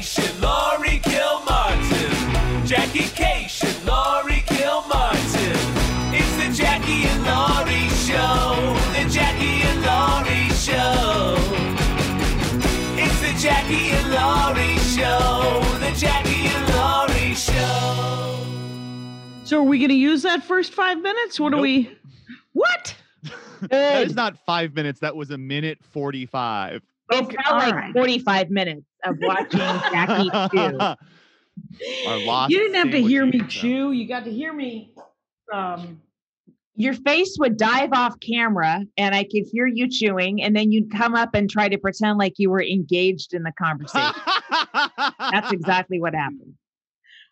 Kashian, Laurie Kilmartin. Jackie Kashian, Laurie Kilmartin. It's the Jackie and Laurie Show. The Jackie and Laurie Show. It's the Jackie and Laurie Show. The Jackie and Laurie Show. So are we going to use that first five minutes? What are we? What? That is not five minutes. That was a minute 45. It's Okay, felt like alright. 45 minutes of watching Jackie chew. You didn't have to hear me eating show. chew. You got to hear me. Um, Your face would dive off camera and I could hear you chewing, and then you'd come up and try to pretend like you were engaged in the conversation. That's exactly what happened.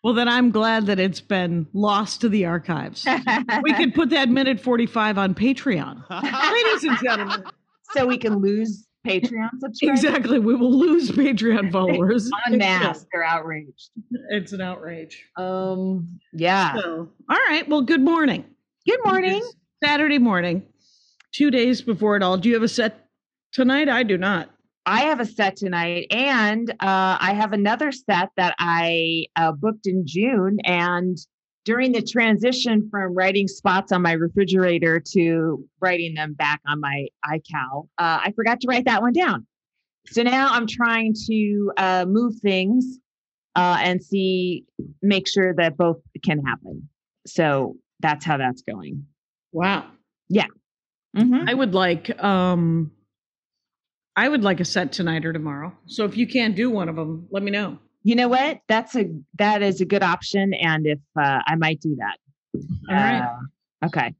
well, then I'm glad that it's been lost to the archives. we could put that minute 45 on Patreon. Ladies and gentlemen. so we can lose Patreon subscribers. Exactly. We will lose Patreon followers. En masse, they're outraged. It's an outrage. Um, yeah. So, all right. Well, good morning. Good morning. Saturday morning, two days before it all. Do you have a set tonight? I do not. I have a set tonight, and uh, I have another set that I uh, booked in June. And during the transition from writing spots on my refrigerator to writing them back on my iCal, uh, I forgot to write that one down. So now I'm trying to uh, move things uh, and see, make sure that both can happen. So that's how that's going. Wow. Mhm. I would like um I would like a set tonight or tomorrow. So if you can't do one of them, let me know. You know what? That's a that is a good option, and if uh, I might do that. All right. Uh, okay.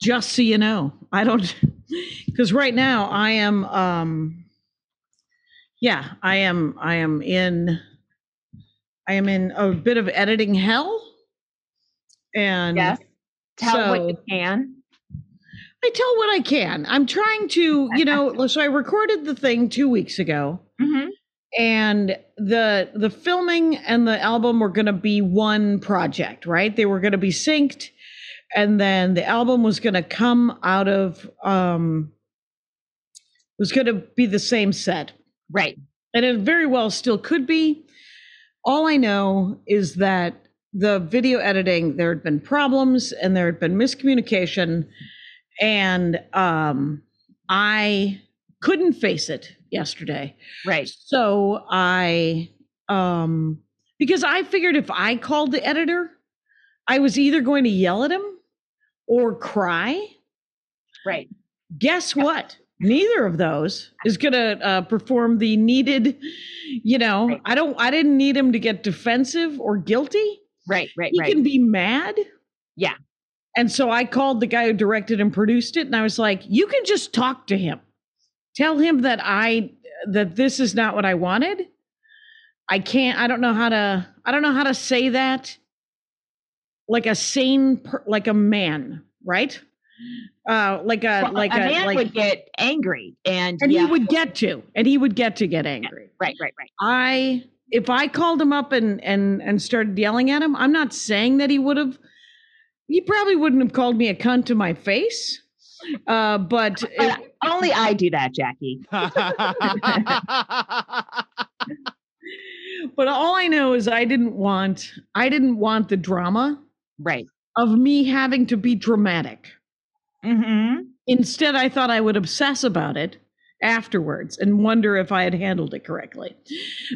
Just so you know. I don't because right now I am um yeah, I am I am in I am in a bit of editing hell. And Yes. Tell what you can. I tell what I can. I'm trying to, you know, so I recorded the thing 2 weeks ago. Mm-hmm. And the the filming and the album were going to be one project right? They were going to be synced and then the album was going to come out of um was going to be the same set. Right. and it very well still could be. All i know is that the video editing there had been problems and there had been miscommunication. And um i couldn't face it yesterday Right. so I um because I figured if I called the editor, I was either going to yell at him or cry. Right. Guess what? Neither of those is going to uh, perform the needed, you know, Right. I don't I didn't need him to get defensive or guilty. Right. Right. He Right. can be mad. Yeah. And so I called the guy who directed and produced it and I was like, "You can just talk to him. Tell him that I that this is not what I wanted. I can't I don't know how to I don't know how to say that like a sane per, like a man, right? Uh like a Well, like a, a, man like would get angry, and and yeah, he would get to and he would get to get angry. right. Right. Right. I if I called him up and and and started yelling at him, I'm not saying that he would have. He probably wouldn't have called me a cunt to my face, uh, but But it- only I do that, Jackie. but all I know is I didn't want I didn't want the drama Right. of me having to be dramatic. Mm-hmm. Instead, I thought I would obsess about it afterwards and wonder if I had handled it correctly.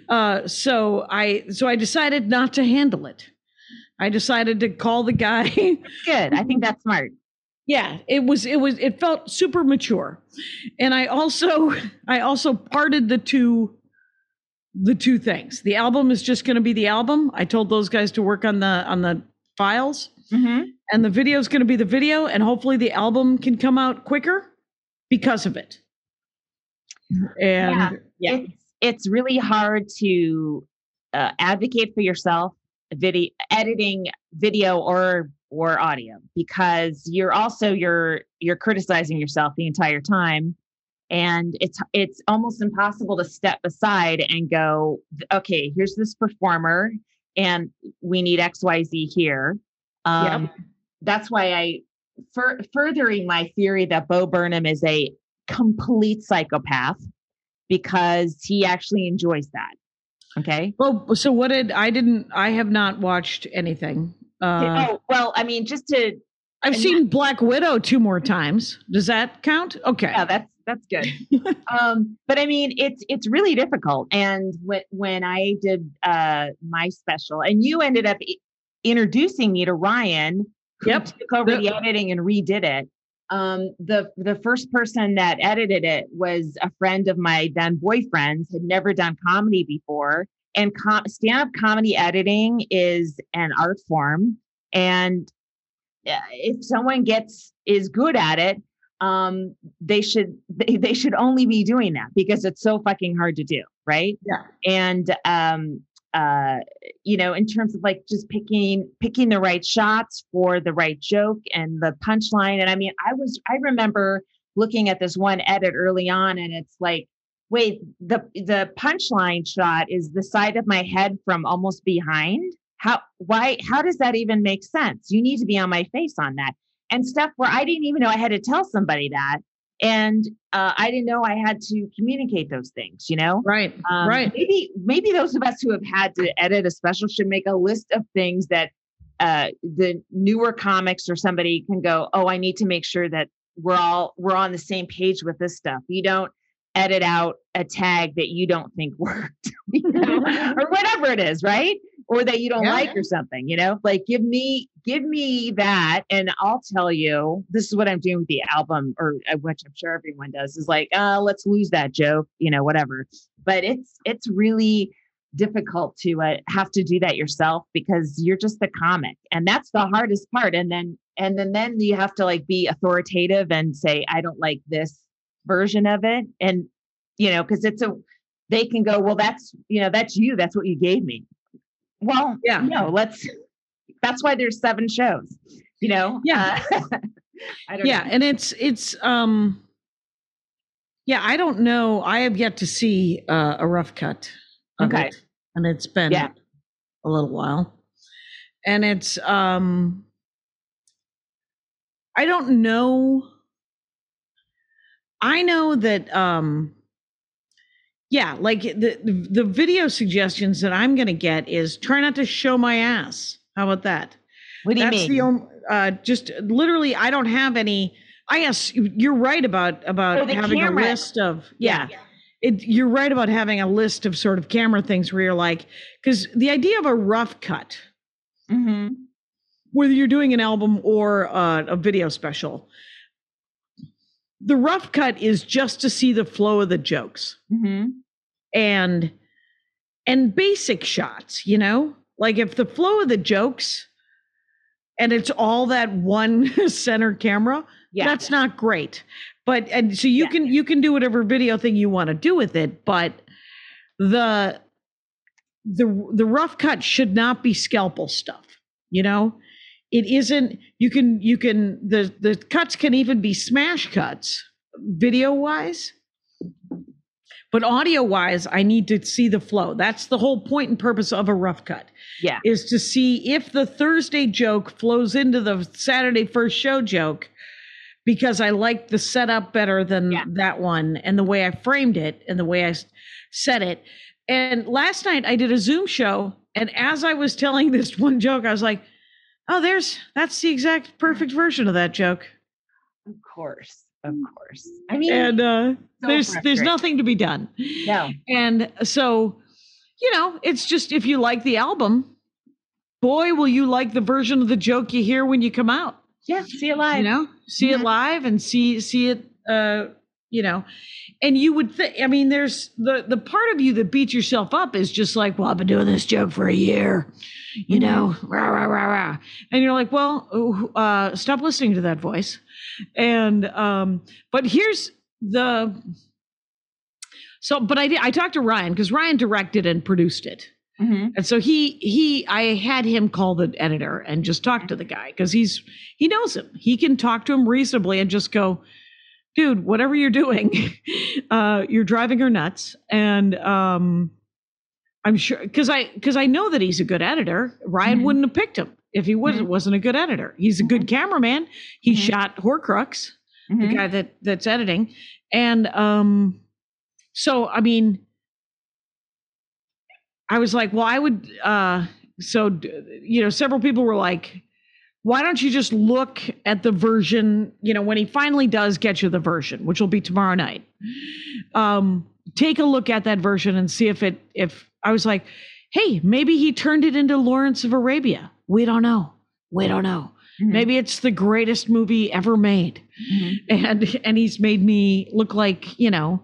Uh, so I so I decided not to handle it. I decided to call the guy. Good. I think that's smart. Yeah, it was it was it felt super mature, and I also I also parted the two the two things. The album is just going to be the album. I told those guys to work on the on the files Mm-hmm. and the video is going to be the video and hopefully the album can come out quicker because of it and yeah, It's it's really hard to uh, advocate for yourself, video editing video or or audio because you're also you're you're criticizing yourself the entire time and it's it's almost impossible to step aside and go okay here's this performer and we need xyz here um that's why i fur- furthering my theory that bo burnham is a complete psychopath because he actually enjoys that Okay. Well, so what did I didn't I have not watched anything. Uh, oh well, I mean, just to I've seen Black Widow two more times. Does that count? Okay. yeah, that's that's good. um, but I mean, it's it's really difficult. And when when I did uh my special, and you ended up i- introducing me to Ryan, who Yep. took over Yep. the editing and redid it. Um, the the first person that edited it was a friend of my then boyfriend's, had never done comedy before. And com- stand-up comedy editing is an art form, and if someone gets is good at it um they should they, they should only be doing that because it's so fucking hard to do right? Yeah. and um uh you know in terms of like just picking picking the right shots for the right joke and the punchline. And i mean i was i remember looking at this one edit early on and it's like wait the the punchline shot is the side of my head from almost behind? How why how does that even make sense? You need to be on my face on that. And stuff where i didn't even know i had to tell somebody that. And uh, i didn't know i had to communicate those things you know? Right. um, right. maybe maybe those of us who have had to edit a special should make a list of things that uh, the newer comics or somebody can go oh i need to make sure that we're all we're on the same page with this stuff. You don't edit out a tag that you don't think worked you know, or whatever it is right? Or that you don't Yeah. like or something you know? Like give me give me that and i'll tell you this is what i'm doing with the album or uh, which i'm sure everyone does is like uh let's lose that joke you know whatever. But it's it's really difficult to uh, have to do that yourself because you're just the comic and that's the hardest part and then and then then you have to like be authoritative and say i don't like this version of it and you know because it's a they can go well that's you know that's you that's what you gave me well Yeah. no let's that's why there's seven shows you know Yeah. Uh, i don't yeah know. and it's it's um yeah i don't know i have yet to see uh, a rough cut of Okay. it, and it's been Yeah. a little while and it's um i don't know i know that um yeah like the the, video suggestions that i'm going to get is try not to show my ass. How about that? What do you that's mean? the only uh just literally i don't have any i guess you're right about about Oh, having camera. a list of yeah, It, you're right about having a list of sort of camera things where you're like because the idea of a rough cut hmm whether you're doing an album or uh, a video special the rough cut is just to see the flow of the jokes. Hmm and and basic shots you know? Like if the flow of the jokes and it's all that one center camera yeah. that's not great. But and so you Yeah. can you can do whatever video thing you want to do with it but the the the rough cut should not be scalpel stuff you know it isn't you can you can the the cuts can even be smash cuts video wise but audio wise i need to see the flow that's the whole point and purpose of a rough cut yeah is to see if the Thursday joke flows into the Saturday first show joke because I like the setup better than Yeah. that one and the way I framed it and the way i said it. And last night I did a Zoom show and as I was telling this one joke I was like, "Oh, there's that's the exact perfect version of that joke." of course of course i mean And uh so there's there's nothing to be done. no And so, you know, it's just if you like the album, boy, will you like the version of the joke you hear when you come out. yeah see it live You know, see it Mhm. live and see see it. Uh, you know, and you would think. I mean, there's the the part of you that beats yourself up is just like, well, I've been doing this joke for a year. You know, rah rah rah rah, and you're like, well, uh, stop listening to that voice. And um, but here's the so, but I did. I talked to Ryan because Ryan directed and produced it, Mhm. and so he he I had him call the editor and just talk to the guy because he's he knows him. He can talk to him reasonably and just go, dude, whatever you're doing, uh, you're driving her nuts. And um, I'm sure because I because I know that he's a good editor. Ryan Mhm. wouldn't have picked him if he was, Mhm. wasn't a good editor. He's a good cameraman. He Mhm. shot Horcrux the Mhm. guy that that's editing and um so i mean I was like, well, I would. Uh, so you know, several people were like, why don't you just look at the version? You know, when he finally does get you the version, which will be tomorrow night. Um, take a look at that version and see if it. If I was like, hey, maybe he turned it into Lawrence of Arabia. We don't know. We don't know. Mhm. Maybe it's the greatest movie ever made Mhm. and and he's made me look like you know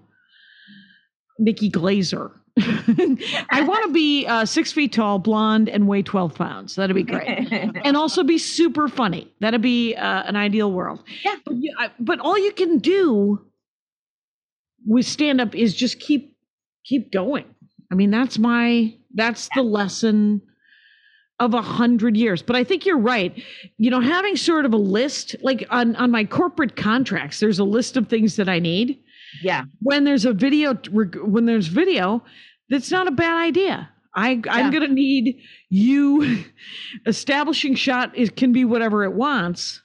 Nikki Glazer. I want to be uh, six feet tall, blonde, and weigh twelve pounds. That'd be great, and also be super funny. That'd be uh, an ideal world. Yeah. but, you, I, but all you can do with stand up is just keep keep going. I mean, that's my that's the lesson of a hundred years. But I think you're right. You know, having sort of a list, like on on my corporate contracts, there's a list of things that I need. Yeah. When there's a video, when there's video, that's not a bad idea. I Yeah. I'm gonna need you. Establishing shot is can be whatever it wants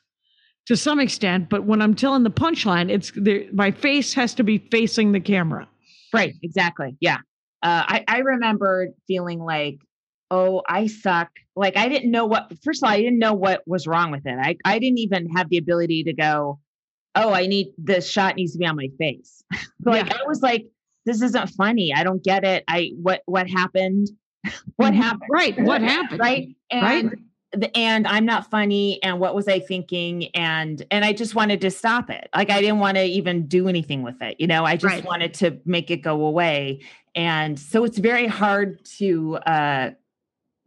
to some extent, but when I'm telling the punchline, it's the, my face has to be facing the camera. Right, exactly. Yeah. Uh, I, I remember feeling like, oh, I suck. Like I didn't know what first of all, I didn't know what was wrong with it. I, I didn't even have the ability to go, oh, I need this shot needs to be on my face. like Yeah. I was like, this isn't funny. I don't get it. I what what happened? what Mhm. happened? Right. What happened? Right. Right. And the, and I'm not funny. And what was I thinking? And and I just wanted to stop it. Like I didn't want to even do anything with it. You know, I just Right. wanted to make it go away. And so it's very hard to uh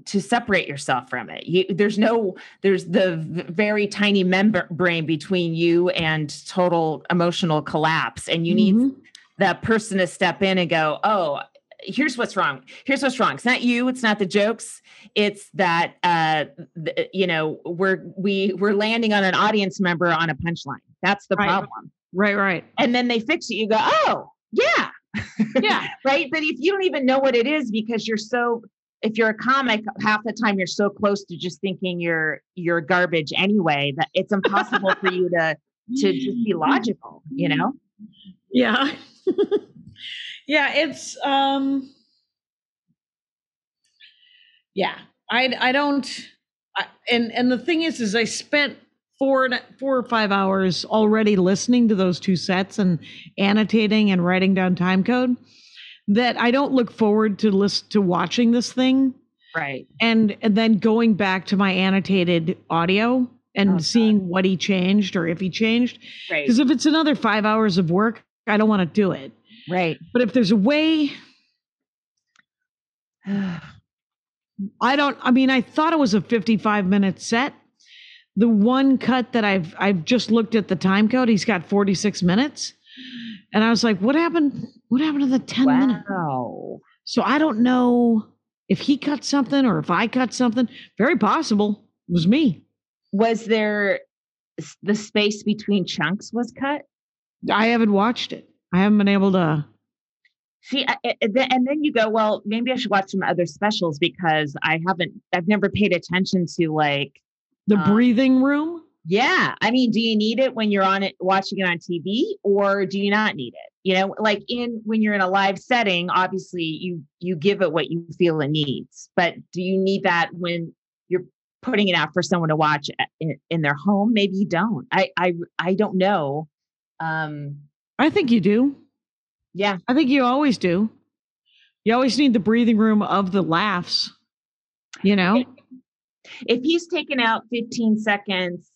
to separate yourself from it. You, there's no there's the very tiny membrane between you and total emotional collapse and you need Mhm. that person to step in and go, oh, here's what's wrong. Here's what's wrong. It's not you. It's not the jokes. It's that uh, th- you know we're we we're landing on an audience member on a punchline. That's the Right. problem. Right. Right. And then they fix it. You go, oh yeah, Yeah. right. But if you don't even know what it is because you're so if you're a comic, half the time you're so close to just thinking you're you're garbage anyway that it's impossible for you to to just be logical. You know. Yeah. yeah, it's um Yeah, I I don't I, and and the thing is is I spent four and four or 5 hours already listening to those two sets and annotating and writing down time code that I don't look forward to list to watching this thing Right. and and then going back to my annotated audio and Oh, God. seeing what he changed or if he changed Right. because if it's another 5 hours of work I don't want to do it Right. but if there's a way, I don't. I mean, I thought it was a 55 minute set. The one cut that I've I've just looked at the time code. He's got 46 minutes, and I was like, what happened? What happened to the 10 minutes? wow. So I don't know if he cut something or if I cut something. Very possible it was me. Was there the space between chunks was cut? I haven't watched it. I haven't been able to. See, I- I- and then- you go, well, maybe I should watch some other specials because I haven't, I've never paid attention to like, The Uh, breathing room. yeah. I mean, do you need it when you're on it, watching it on TV, or do you not need it? You know, like in when you're in a live setting, obviously you you give it what you feel it needs, but do you need that when you're putting it out for someone to watch in, in their home? Maybe you don't. I I I don't know. Um, I think you do. yeah, I think you always do. You always need the breathing room of the laughs. You know? if he's taken out 15 seconds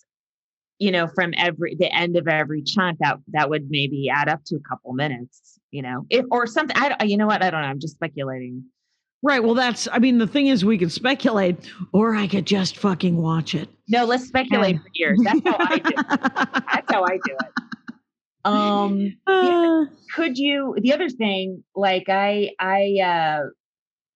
you know from every the end of every chunk that that would maybe add up to a couple minutes you know if or something i you know what i don't know i'm just speculating Right. Well, that's, I mean, the thing is, we could speculate, or I could just fucking watch it. no let's speculate for years that's how i do it. that's how i do it um Uh, could you the other thing like i i uh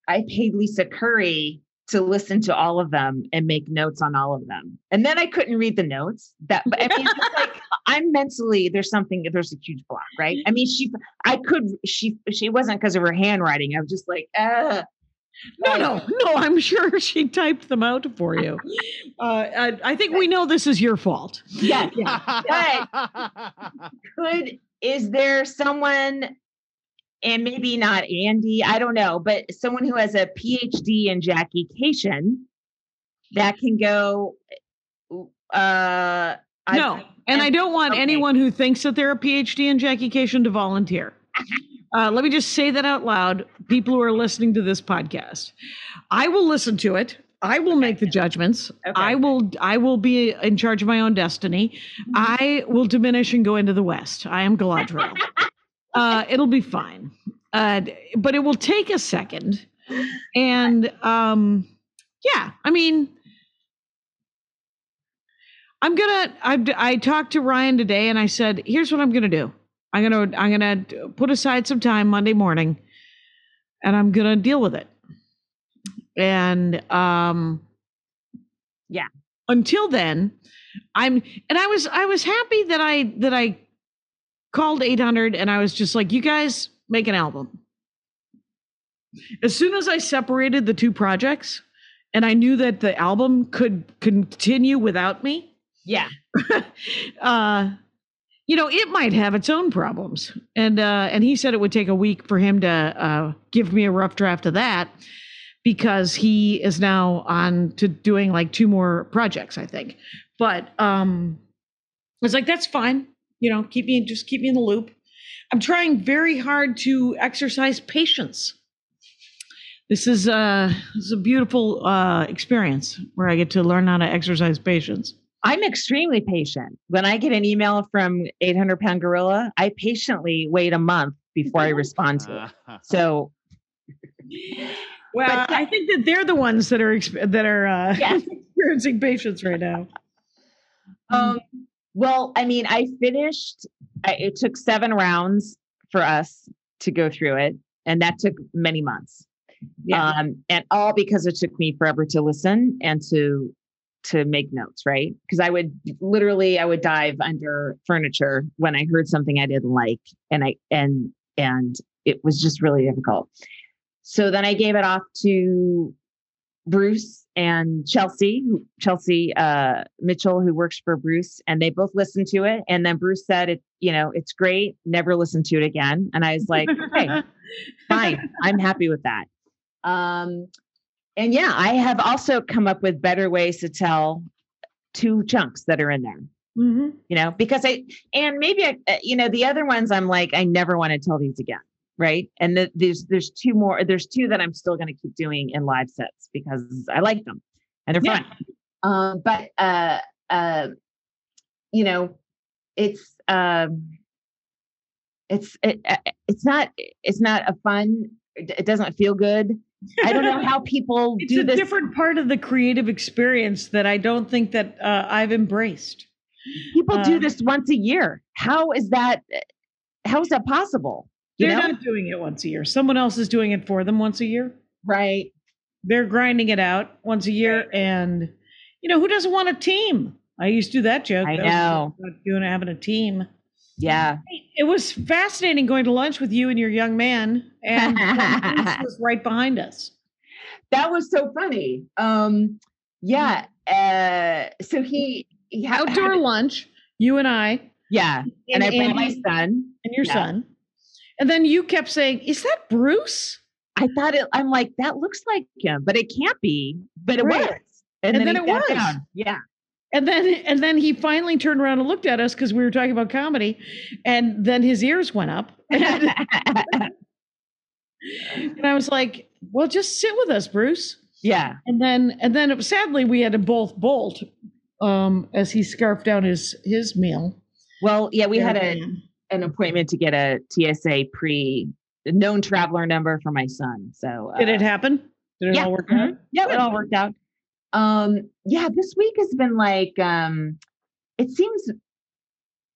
i paid lisa curry to listen to all of them and make notes on all of them and then i couldn't read the notes that but i mean like i'm mentally there's something there's a huge block right i mean she i could she she wasn't because of her handwriting i was just like uh no, no, no. I'm sure she typed them out for you. Uh, I, I think we know this is your fault. yes could is there someone and maybe not Andy, I don't know, but someone who has a PhD in Jackie Kashian that can go. Uh, I- No, and I don't want okay. anyone who thinks that they're a PhD in Jackie Kashian to volunteer. Uh, let me just say that out loud. People who are listening to this podcast, I will listen to it. I will make the judgments. Okay. I will. I will be in charge of my own destiny. I will diminish and go into the west. I am Galadriel. uh, it'll be fine, uh, but it will take a second. And um, yeah, I mean, I'm gonna. I I talked to Ryan today, and I said, "Here's what I'm gonna do. I'm gonna I'm gonna put aside some time Monday morning, and I'm gonna deal with it." And um, Yeah. Until then, I'm and I was I was happy that I that I called 800, and I was just like, "You guys make an album." As soon as I separated the two projects, and I knew that the album could continue without me, yeah, uh, you know, it might have its own problems. And uh, and he said it would take a week for him to uh, give me a rough draft of that because he is now on to doing like two more projects, I think. But um, I was like, that's fine. You know, keep me just keep me in the loop. I'm trying very hard to exercise patience. This is uh this is a beautiful uh experience where I get to learn how to exercise patience. I'm extremely patient. When I get an email from 800 pound gorilla, I patiently wait a month before I respond to it. So Well, But I think that they're the ones that are that are uh, Yeah. experiencing patience right now. Um, well, I mean, I finished. I, it took seven rounds for us to go through it, and that took many months. Yeah. Um, and all because it took me forever to listen and to to make notes, right? Because I would literally I would dive under furniture when I heard something I didn't like, and I and and it was just really difficult. So then I gave it off to Bruce and Chelsea, Chelsea uh, Mitchell, who works for Bruce, and they both listened to it. And then Bruce said, "It, you know, it's great. Never listen to it again." And I was like, "Okay, fine. I'm happy with that." Um, and yeah, I have also come up with better ways to tell two chunks that are in there. Mhm. You know, because I and maybe I, uh, you know, the other ones I'm like, I never want to tell these again, right? And the, there's there's two more. There's two that I'm still going to keep doing in live sets because I like them and they're Yeah. fun. Um, but uh, uh, you know, it's um, it's it, uh, it's not it's not a fun. It it doesn't feel good. I don't know how people do It's do a this. different part of the creative experience that I don't think that uh, I've embraced. People do uh, this once a year. How is that? How is that possible? You They're know, not doing it once a year. Someone else is doing it for them once a year. right? They're grinding it out once a year, and you know who doesn't want a team? I used to do that joke. I That know. doing having a team. Yeah. It was fascinating going to lunch with you and your young man, and was right behind us. that was so funny. Um, yeah. Uh, so he, he Outdoor had- lunch, you and I, yeah, and I brought my son. and your Yeah. son, and then you kept saying, "Is that Bruce?" I thought it. I'm like, that looks like him, but it can't be. But it Right. was. And then he it was. down. Yeah. And then and then he finally turned around and looked at us because we were talking about comedy, and then his ears went up, and, and I was like, "Well, just sit with us, Bruce." yeah. And then and then sadly we had to both bolt um, as he scarfed down his his meal. Well, yeah, we had a And- an appointment to get a TSA pre known traveler number for my son. So Did uh, it happen? Did it yeah, all work mhm. out? Yeah, it all worked out. Um, yeah, this week has been like um it seems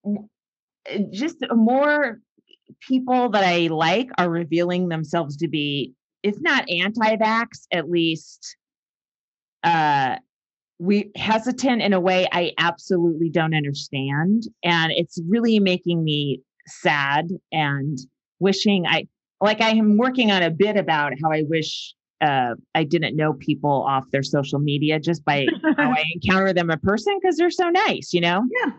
uh, just more people that I like are revealing themselves to be, if not anti-vax, at least uh we hesitant in a way I absolutely don't understand. And it's really making me sad and wishing I like I am working on a bit about how I wish uh, I didn't know people off their social media just by how I encounter them in person because they're so nice, you know? Yeah.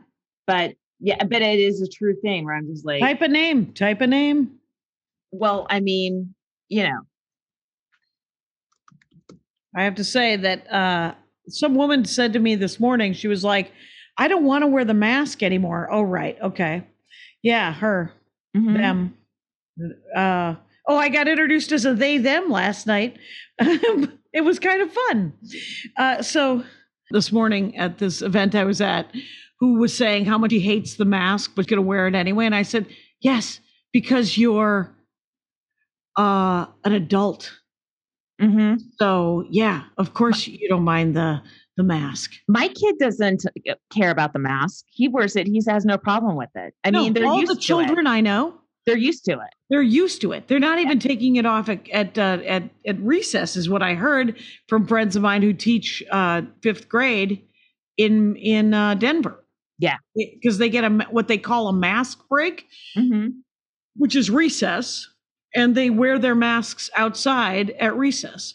But yeah, but it is a true thing where I'm just like, Type a name. Type a name. well, I mean, you know, I have to say that uh, some woman said to me this morning, she was like, I don't want to wear the mask anymore. Oh, right. Okay. Yeah, her, mhm. them. Uh, oh, I got introduced as a they, them last night. it was kind of fun. Uh, so this morning at this event I was at, who was saying how much he hates the mask, but going to wear it anyway. And I said, yes, because you're uh, an adult. Mhm. So yeah, of course you don't mind the the mask. my kid doesn't care about the mask. He wears it. He has no problem with it. I No, mean, they're all used the to it. children I know, They're used to it. they're used to it. They're not even taking it off at at uh, at, at recess, is what I heard from friends of mine who teach uh, fifth grade in in uh, Denver. Yeah. because they get a what they call a mask break, hmm which is recess, and they wear their masks outside at recess.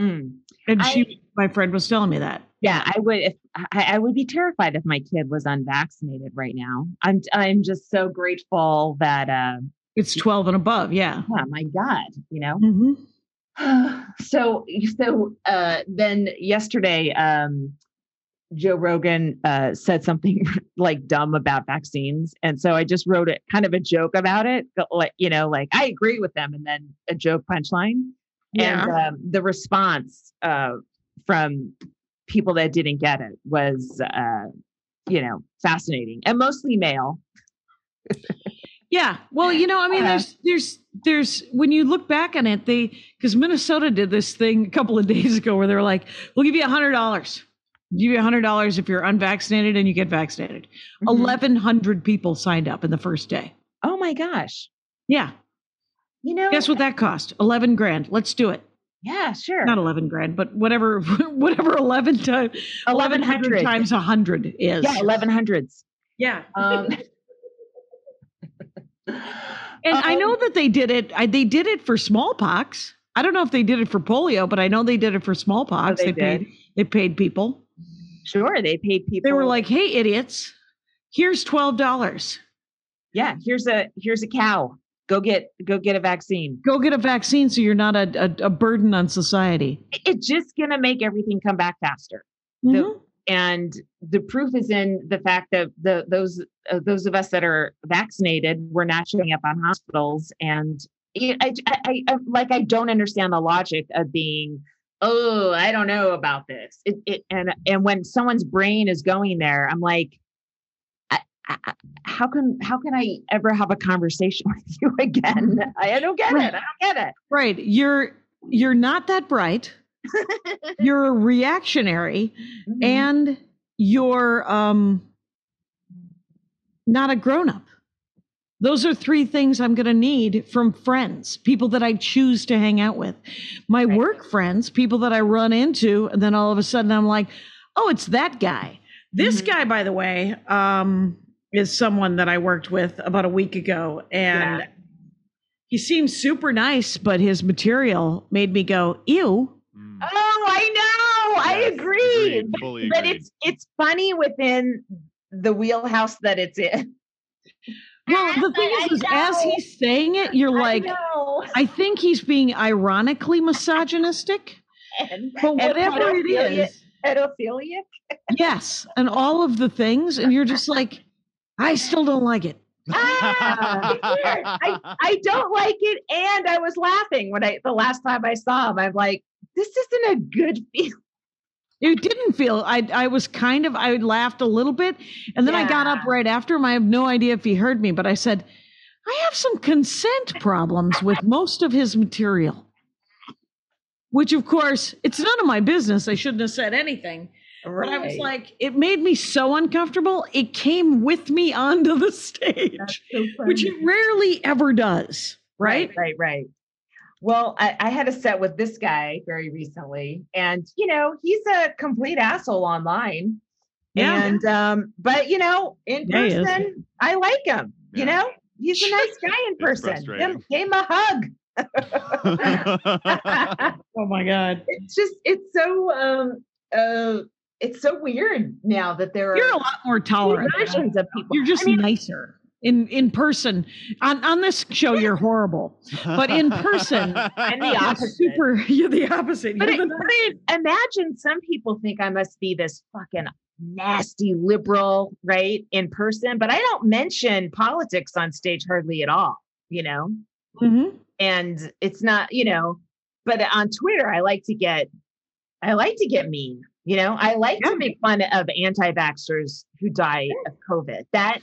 Mm. And I- she, my friend, was telling me that. Yeah, I would. If I, I would be terrified if my kid was unvaccinated right now. I'm. I'm just so grateful that. Uh, It's twelve and above. Yeah. oh my God, you know. hmm so so uh then yesterday um joe rogan uh said something like dumb about vaccines and so i just wrote it kind of a joke about it but, like you know like i agree with them and then a joke punchline Yeah. and um, the response uh from people that didn't get it was uh you know fascinating and mostly male Yeah. Well, you know, I mean, Uh, there's, there's, there's, when you look back on it, they, because Minnesota did this thing a couple of days ago where they were like, we'll give you a hundred dollars. Give you a hundred dollars if you're unvaccinated and you get vaccinated. Mhm. Eleven hundred people signed up in the first day. oh my gosh Yeah. you know Guess what that cost? Eleven grand. Let's do it. yeah sure Not eleven grand, but whatever, whatever eleven times, eleven hundred times a hundred is. yeah 1100s Yeah. um And I Um, know that they did it. I, they did it for smallpox. I don't know if they did it for polio, but I know they did it for smallpox. they paid. They paid people. Sure, they paid people. They were like, "Hey, idiots! Here's twelve dollars. "Yeah, here's a here's a cow. Go get go get a vaccine." Go get a vaccine, so you're not a, a, a burden on society." It- It's just gonna make everything come back faster. Mhm. And the proof is in the fact that the those uh, those of us that are vaccinated, we're not showing up on hospitals. And I, I, I, I like I don't understand the logic of being. Oh, I don't know about this. It, it, and and when someone's brain is going there, I'm like, I, I, I- how can how can I ever have a conversation with you again? I don't get it. I don't get it. Right. You're you're not that bright. You're a reactionary, Mhm. and you're um not a grown up. Those are three things I'm going to need from friends, people that I choose to hang out with. My Right. work friends, people that I run into, and then all of a sudden I'm like, oh, it's that guy. This Mhm. guy, by the way, um, is someone that I worked with about a week ago. And Yeah. he seems super nice, but his material made me go, ew. Mm. Oh, I know. I agree. agreed, fully But agreed. it's it's funny within the wheelhouse that it's in. Well, the thing is, is as he's saying it, you're like, I. I think he's being ironically misogynistic, And, but whatever it is, yes, and all of the things, and you're just like, I still don't like it. Ah. I, I don't like it, and I was laughing when I the last time I saw him. I'm like, this isn't a good feeling. It didn't feel. I I was kind of. I laughed a little bit, and then I got up right after him. I have no idea if he heard me, but I said, I have some consent problems with most of his material. Which, of course, it's none of my business. I shouldn't have said anything. But I was like, it made me so uncomfortable. It came with me onto the stage, which it rarely ever does, right? Right, right. Well, I, I had a set with this guy very recently, and you know, he's a complete asshole online. Yeah. And um, but you know, in Yeah, person, I like him. You know, he's a nice guy in person. frustrating. Give, give him a hug. Oh my God. it's just it's so um uh it's so weird now that there are You're a lot more tolerant. versions of people. You're just I mean, nicer. In in person. On on this show, you're horrible, but in person, I'm the you're opposite. super. You're the opposite. But, it, the- but it- imagine some people think I must be this fucking nasty liberal, right? In person, but I don't mention politics on stage hardly at all, you know? Mhm. And it's not, you know, but on Twitter, I like to get, I like to get mean, you know, I like Yeah. to make fun of anti vaxxers who die of COVID. That,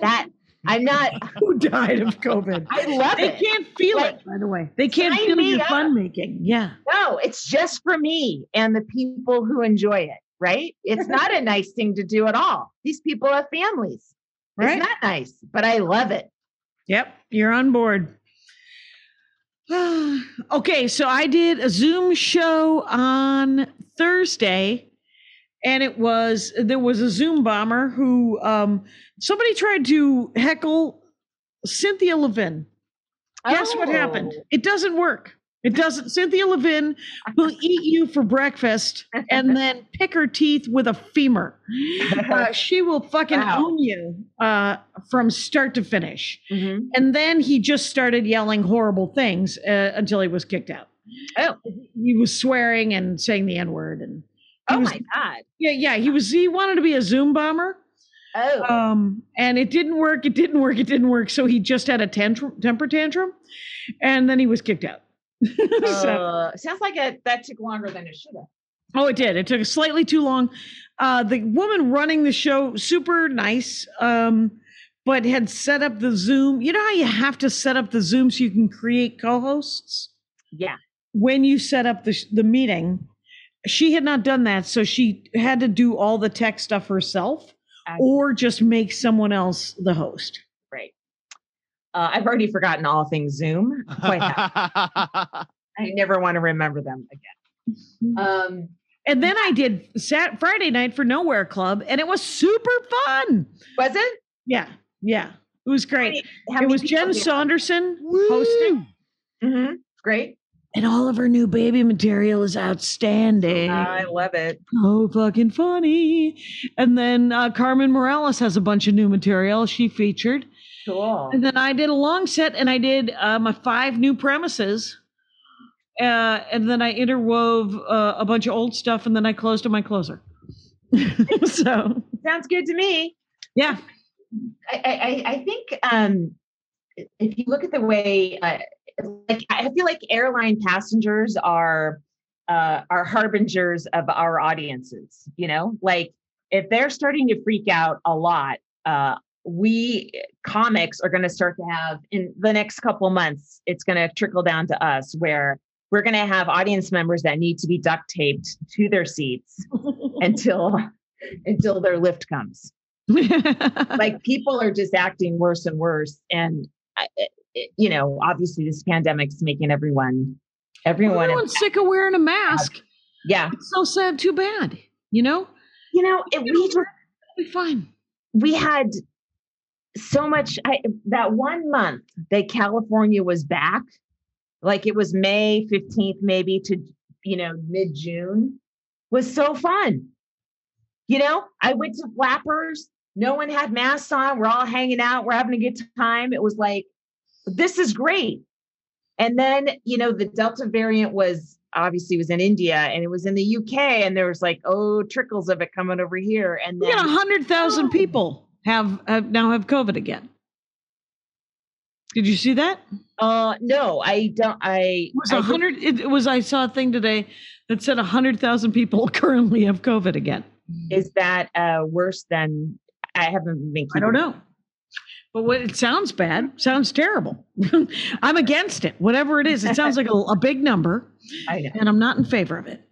that, I'm not, Who died of COVID? I love They it. They can't feel Like, it, by the way. They can't sign feel your up. fun making. Yeah. No, it's just for me and the people who enjoy it, right? It's not a nice thing to do at all. These people have families. Right. It's not nice, but I love it. Yep, you're on board. okay, so I did a Zoom show on Thursday, and it was there was a Zoom bomber who um, somebody tried to heckle Cynthia Levin. Guess what happened? Oh. It doesn't work. It doesn't. Cynthia Levin will eat you for breakfast and then pick her teeth with a femur. Uh, she will fucking Wow. own you uh, from start to finish. Mhm. And then he just started yelling horrible things uh, until he was kicked out. Oh, He was swearing and saying the N word, and oh was, my God. yeah, yeah, he was. He wanted to be a Zoom bomber, Oh, um, and it didn't work. It didn't work. It didn't work. So he just had a tantrum, temper tantrum, and then he was kicked out. so, uh, sounds like a, that took longer than it should have. oh, it did. It took slightly too long. Uh, the woman running the show, super nice, um, but had set up the Zoom. You know how you have to set up the Zoom so you can create co-hosts. Yeah. when you set up the, sh- the meeting, she had not done that. So she had to do all the tech stuff herself I- or just make someone else the host. Right. Uh, I've already forgotten all things Zoom. Quite. I never want to remember them again. Um, And then I did Sat Friday night for Nowhere Club, and it was super fun. was it? Yeah, yeah, it was great. How It was Jen? Saunderson hosting, Mhm. Great. And all of her new baby material is outstanding. I love it. Oh, fucking funny. And then uh, Carmen Morales has a bunch of new material she featured. Cool. And then I did a long set and I did uh, my five new premises. Uh, and then I interwove uh, a bunch of old stuff and then I closed to my closer. so, Sounds good to me. yeah. I, I, I- I think um, if you look at the way, uh, like I feel like airline passengers are uh, are harbingers of our audiences. You know, like if they're starting to freak out a lot, uh, we comics are going to start to have in the next couple months. It's going to trickle down to us where we're going to have audience members that need to be duct taped to their seats until until their lift comes like people are just acting worse and worse and I- you know obviously this pandemic's making everyone everyone Everyone's sick of wearing a mask. yeah It's so sad, too bad. You know, you know it, we just be fine. we had so much I, that one month that california was back like it was may 15th maybe to you know mid june was so fun you know i went to flappers no one had masks on we're all hanging out we're having a good time it was like this is great and then you know the delta variant was obviously was in india and it was in the uk and there was like oh trickles of it coming over here and then got 100,000 Oh. people have, have now have COVID again. Did you see that? Uh, no, I don't. I It was I a hundred. It, it was. I saw a thing today that said a hundred thousand people currently have COVID again. Is that uh worse than? I haven't been. I don't know, but what it sounds bad. Sounds terrible. I'm against it. Whatever it is, it sounds like a, a big number, I know. and I'm not in favor of it.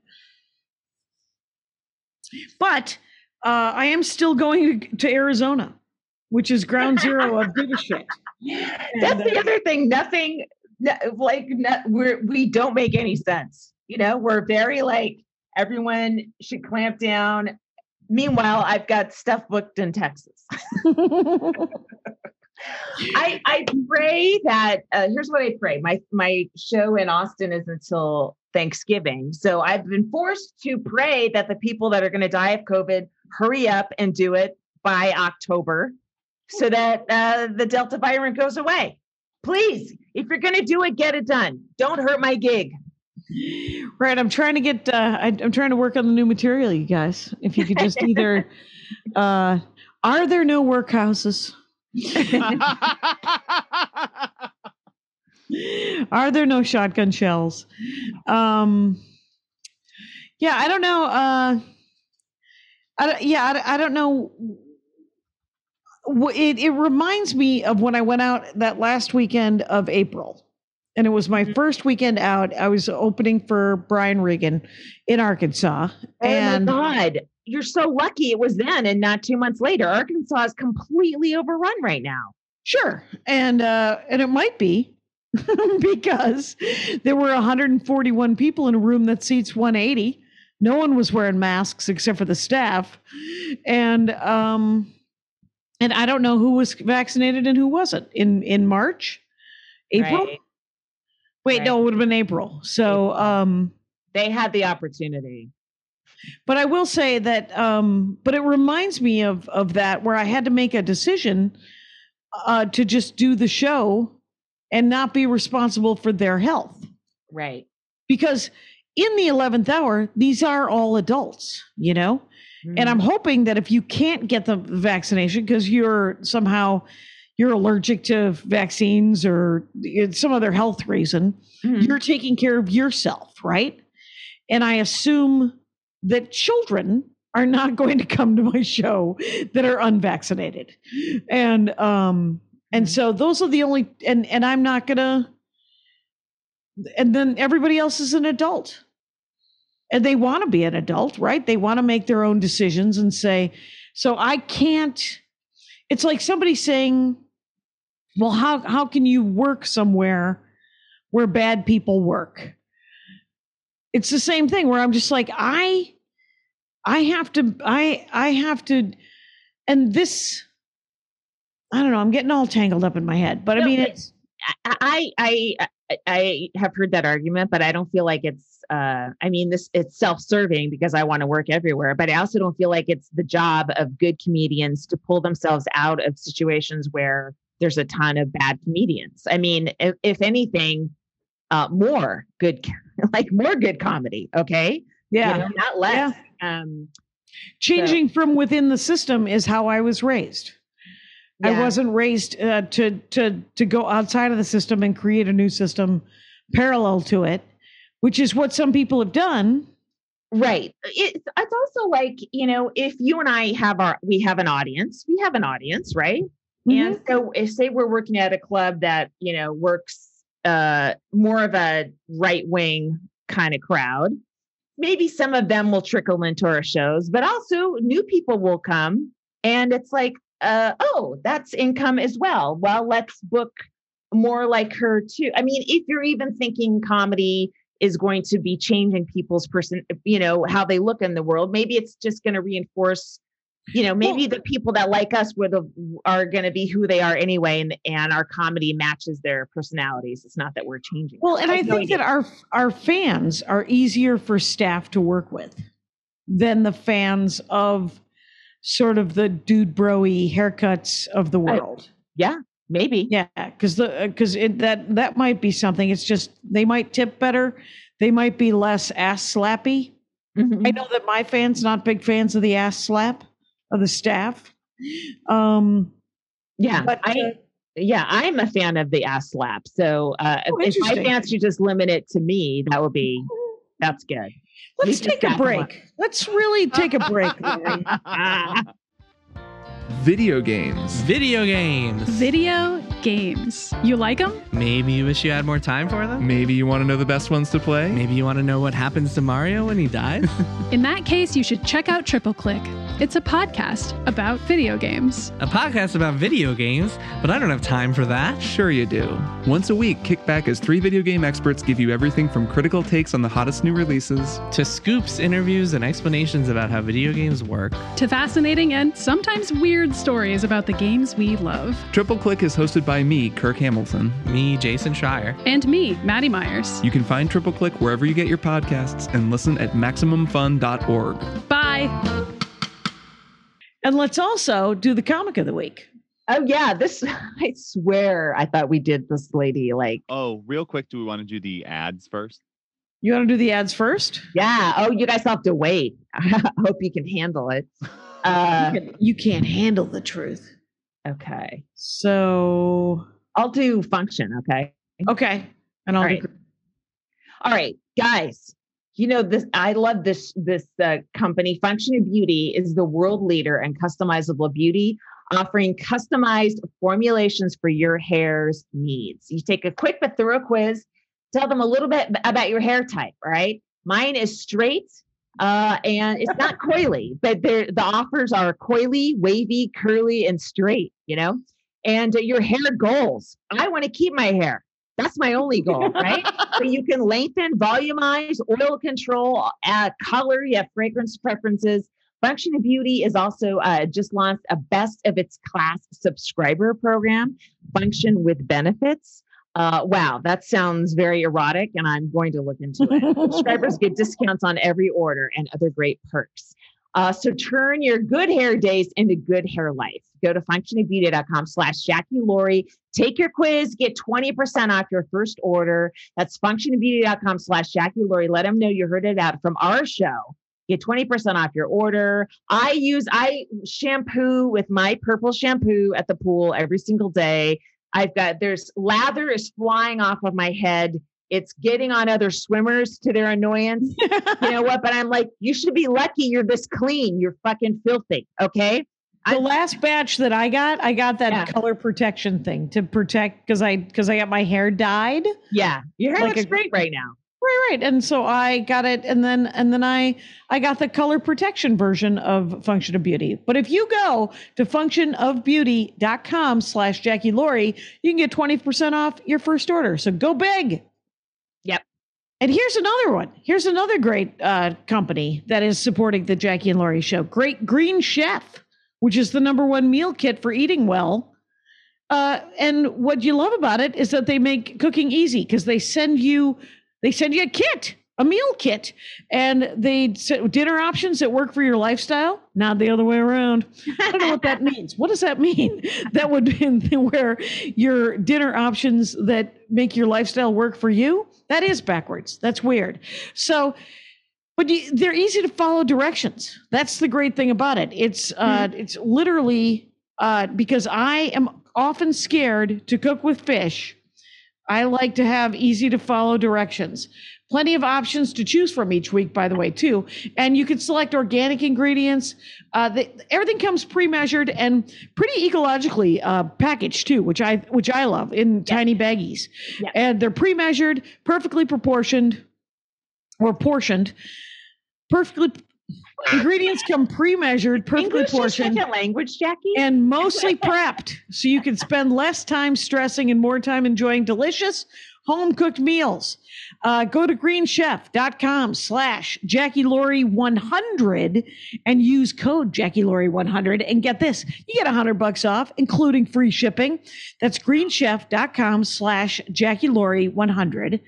But uh, I am still going to, to Arizona, which is ground zero of give a shit. That's the uh, other thing. Nothing. Like no, we're we don't make any sense. You know, we're very like everyone should clamp down. Meanwhile, I've got stuff booked in Texas. I I pray that uh, here's what I pray. My my show in Austin is until Thanksgiving, so I've been forced to pray that the people that are going to die of COVID hurry up and do it by October, so that uh, the Delta variant goes away. Please, if you're going to do it, get it done. Don't hurt my gig. Right. I'm trying to get. Uh, I, I'm trying to work on the new material, you guys. If you could just either. Uh, are there no workhouses? Are there no shotgun shells? Um, yeah, I don't know. Uh, I don't, yeah, I, I don't know. It it reminds me of when I went out that last weekend of April, and it was my first weekend out. I was opening for Brian Regan in Arkansas, and oh my God. You're so lucky it was then and not two months later. Arkansas is completely overrun right now. Sure. And uh and it might be because there were 141 people in a room that seats 180. No one was wearing masks except for the staff. And um and I don't know who was vaccinated and who wasn't in in March. April? Right. Wait, no, it would have been April. So um They had the opportunity. But I will say that um but it reminds me of of that where I had to make a decision uh to just do the show and not be responsible for their health Right. because in the 11th hour these are all adults you know and i'm hoping that if you can't get the vaccination because you're somehow you're allergic to vaccines or some other health reason Mhm. you're taking care of yourself right and i assume that children are not going to come to my show that are unvaccinated. And um and Mhm. so those are the only and and i'm not gonna and then everybody else is an adult. And they want to be an adult right? They want to make their own decisions and say so i can't it's like somebody saying well how how can you work somewhere where bad people work it's the same thing where i'm just like i i have to i i have to and this i don't know i'm getting all tangled up in my head but i mean it's I, I I I have heard that argument, but I don't feel like it's. Uh, I mean, this it's self-serving because I want to work everywhere, but I also don't feel like it's the job of good comedians to pull themselves out of situations where there's a ton of bad comedians. I mean, if, if anything, uh, more good, like more good comedy. Okay, yeah you know, not less. Um, changing from within the system is how i was raised I wasn't raised uh, to to to go outside of the system and create a new system parallel to it, which is what some people have done. Right. It's it's also like, you know, if you and I have our we have an audience, we have an audience, right? And so if say we're working at a club that, you know, works uh more of a right wing kind of crowd, maybe some of them will trickle into our shows, but also new people will come and it's like, uh oh, that's income as well. Well, let's book more like her too. I mean, if you're even thinking comedy is going to be changing people's person, you know, how they look in the world. Maybe it's just going to reinforce, you know, maybe the people that like us would have, are going to be who they are anyway, and and our comedy matches their personalities. It's not that we're changing. Well, and I no think that our our fans are easier for staff to work with than the fans of sort of the dude broy haircuts of the world. Yeah, maybe. Yeah, because the because it that that might be something. It's just they might tip better. They might be less ass slappy. Mhm. I know that my fans not big fans of the ass slap of the staff. Um, yeah, but I. uh, yeah, I'm a fan of the ass slap. So uh, Oh, if my fans should just limit it to me, that would be that's good. let's take a break. Let's really take a break. Laurie. Video games. Video games. Video games. You like them? Maybe you wish you had more time for them? Maybe you want to know the best ones to play? Maybe you want to know what happens to Mario when he dies? In that case, you should check out Triple Click. It's a podcast about video games. a podcast about video games, but I don't have time for that. Sure, you do. Once a week, kick back as three video game experts give you everything from critical takes on the hottest new releases To scoops, interviews, and explanations about how video games work. To fascinating and sometimes weird stories about the games we love. Triple Click is hosted by me, Kirk Hamilton. Me, Jason Schreier. And me, Maddy Myers. You can find Triple Click wherever you get your podcasts and listen at MaximumFun.org. Bye. and let's also do the comic of the week. Oh yeah, this I swear I thought we did this lady like Oh, real quick, do we want to do the ads first? You want to do the ads first? yeah. Oh, you guys have to wait. I hope you can handle it. Uh, You can- you can't handle the truth. okay, So I'll do function. Okay. okay, and I'll All do. All right, guys. You know this. I love this. This uh, company, Function of Beauty, is the world leader in customizable beauty, offering customized formulations for your hair's needs. You take a quick but thorough quiz. Tell them a little bit about your hair type. All right. Mine is straight, uh, and it's not coily, but the offers are coily, wavy, curly, and straight. You know, and uh, your hair goals. I want to keep my hair. That's my only goal, right? so you can lengthen, volumize, oil control, add color. You have fragrance preferences. Function of Beauty is also uh, just launched a best of its class subscriber program, Function with Benefits. Uh, wow, that sounds very erotic, and I'm going to look into it. Subscribers get discounts on every order and other great perks. Uh, so turn your good hair days into good hair life. Go to functionofbeauty.com slash Jackie Laurie. Take your quiz, get 20% off your first order. That's functionofbeauty.com slash Jackie Laurie. Let them know you heard it out from our show. Get 20% off your order. I use, I shampoo with my purple shampoo at the pool every single day. I've got, there's lather is flying off of my head. It's getting on other swimmers to their annoyance you know what? But I'm like, you should be lucky you're this clean. You're fucking filthy. Okay. the I- last batch that I got, I got that Yeah. color protection thing to protect because I because I got my hair dyed. Yeah. Your hair Like looks a- great right now. Right, right. And so I got it and then and then I I got the color protection version of Function of Beauty. But if you go to functionofbeauty.com slash Jackie Laurie, you can get 20% off your first order. So go big. Yep. And here's another one. Here's another great uh, company that is supporting the Jackie and Laurie show. Great Green Chef, which is the number one meal kit for eating well. Uh, and what you love about it is that they make cooking easy because they send you they send you a kit, a meal kit, and they dinner options that work for your lifestyle, not the other way around. I don't know what that means. What does that mean? That would be where your dinner options that make your lifestyle work for you. That is backwards. That's weird. So, but you, they're easy to follow directions. That's the great thing about it. It's uh, it's literally uh, because I am often scared to cook with fish. I like to have easy to follow directions. Plenty of options to choose from each week, by the way, too. And you can select organic ingredients. Uh, the, everything comes pre-measured and pretty ecologically uh, packaged too, which I which I love in tiny baggies. Yeah. And they're pre-measured, perfectly proportioned, or portioned, perfectly. Ingredients come pre-measured, perfectly English is portioned second language, Jackie. and mostly prepped so you can spend less time stressing and more time enjoying delicious home cooked meals. Uh, go to greenchef.com slash Jackie Laurie 100 and use code Jackie Laurie 100 and get this, you get 100 bucks off, including free shipping. That's greenchef.com slash Jackie Laurie 100.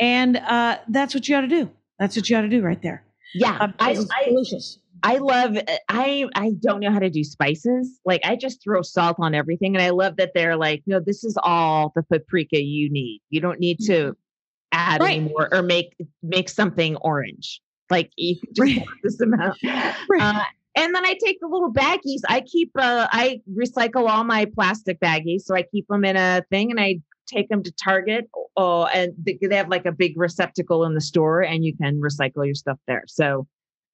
And uh, that's what you got to do. That's what you got to do right there. Yeah. Uh, I, I, delicious. I love I I don't know how to do spices. Like I just throw salt on everything and I love that they're like, no, this is all the paprika you need. You don't need to add Right. any more or make make something orange. Like you just Right. want this amount. Right. Uh, and then I take the little baggies. I keep uh I recycle all my plastic baggies, so I keep them in a thing and I take them to Target. Oh, and they, have like a big receptacle in the store, and you can recycle your stuff there. So,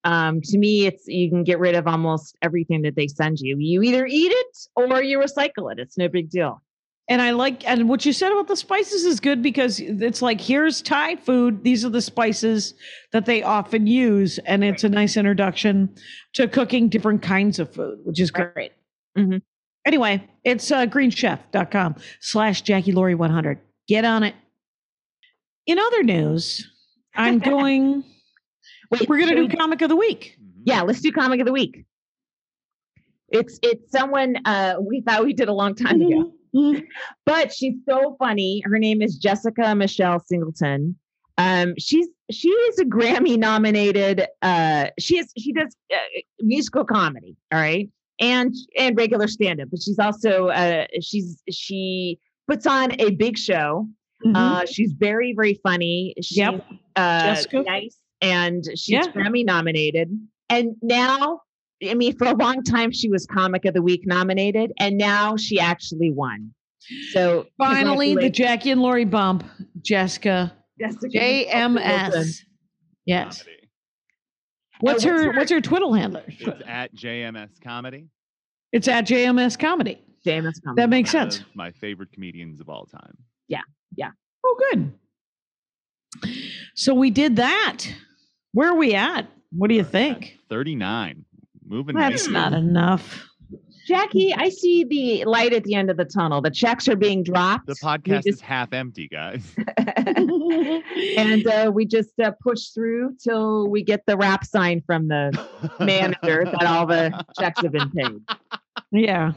um, to me, it's you can get rid of almost everything that they send you. You either eat it or you recycle it. It's no big deal. And I like, and what you said about the spices is good because it's like, here's Thai food. These are the spices that they often use. And it's a nice introduction to cooking different kinds of food, which is Right. great. Anyway, it's uh, greenchef.com slash Jackie Laurie 100. Get on it. In other news, I'm going, Wait, we're going to do we- comic of the week. Yeah, let's do comic of the week. It's it's someone uh we thought we did a long time ago. Mhm. but she's so funny. Her name is Jessica Michelle Singleton. Um, she's she is a Grammy nominated. Uh, she is she does uh, musical comedy. All right, and and regular stand-up, but she's also uh she's she puts on a big show. Mhm. Uh she's very, very funny. She's Yep. uh Jessica? nice and she's Yeah. Grammy nominated. And now I mean, for a long time she was Comic of the Week nominated, and now she actually won. So Finally, the Jackie and Laurie bump, Jessica Jessica JMS. Yes. Comedy. What's what's her her- What's her Twitter handle? It's at JMS Comedy. It's at JMS Comedy. JMS Comedy. That makes sense. my favorite comedians of all time. Yeah. Yeah. Oh, good. So we did that. Where are we at? What do you think? 39. Moving. That's maybe. not enough. Jackie, I see the light at the end of the tunnel. The checks are being dropped. The podcast just- is half empty, guys. and uh, we just uh, push through till we get the wrap sign from the manager that all the checks have been paid. yeah.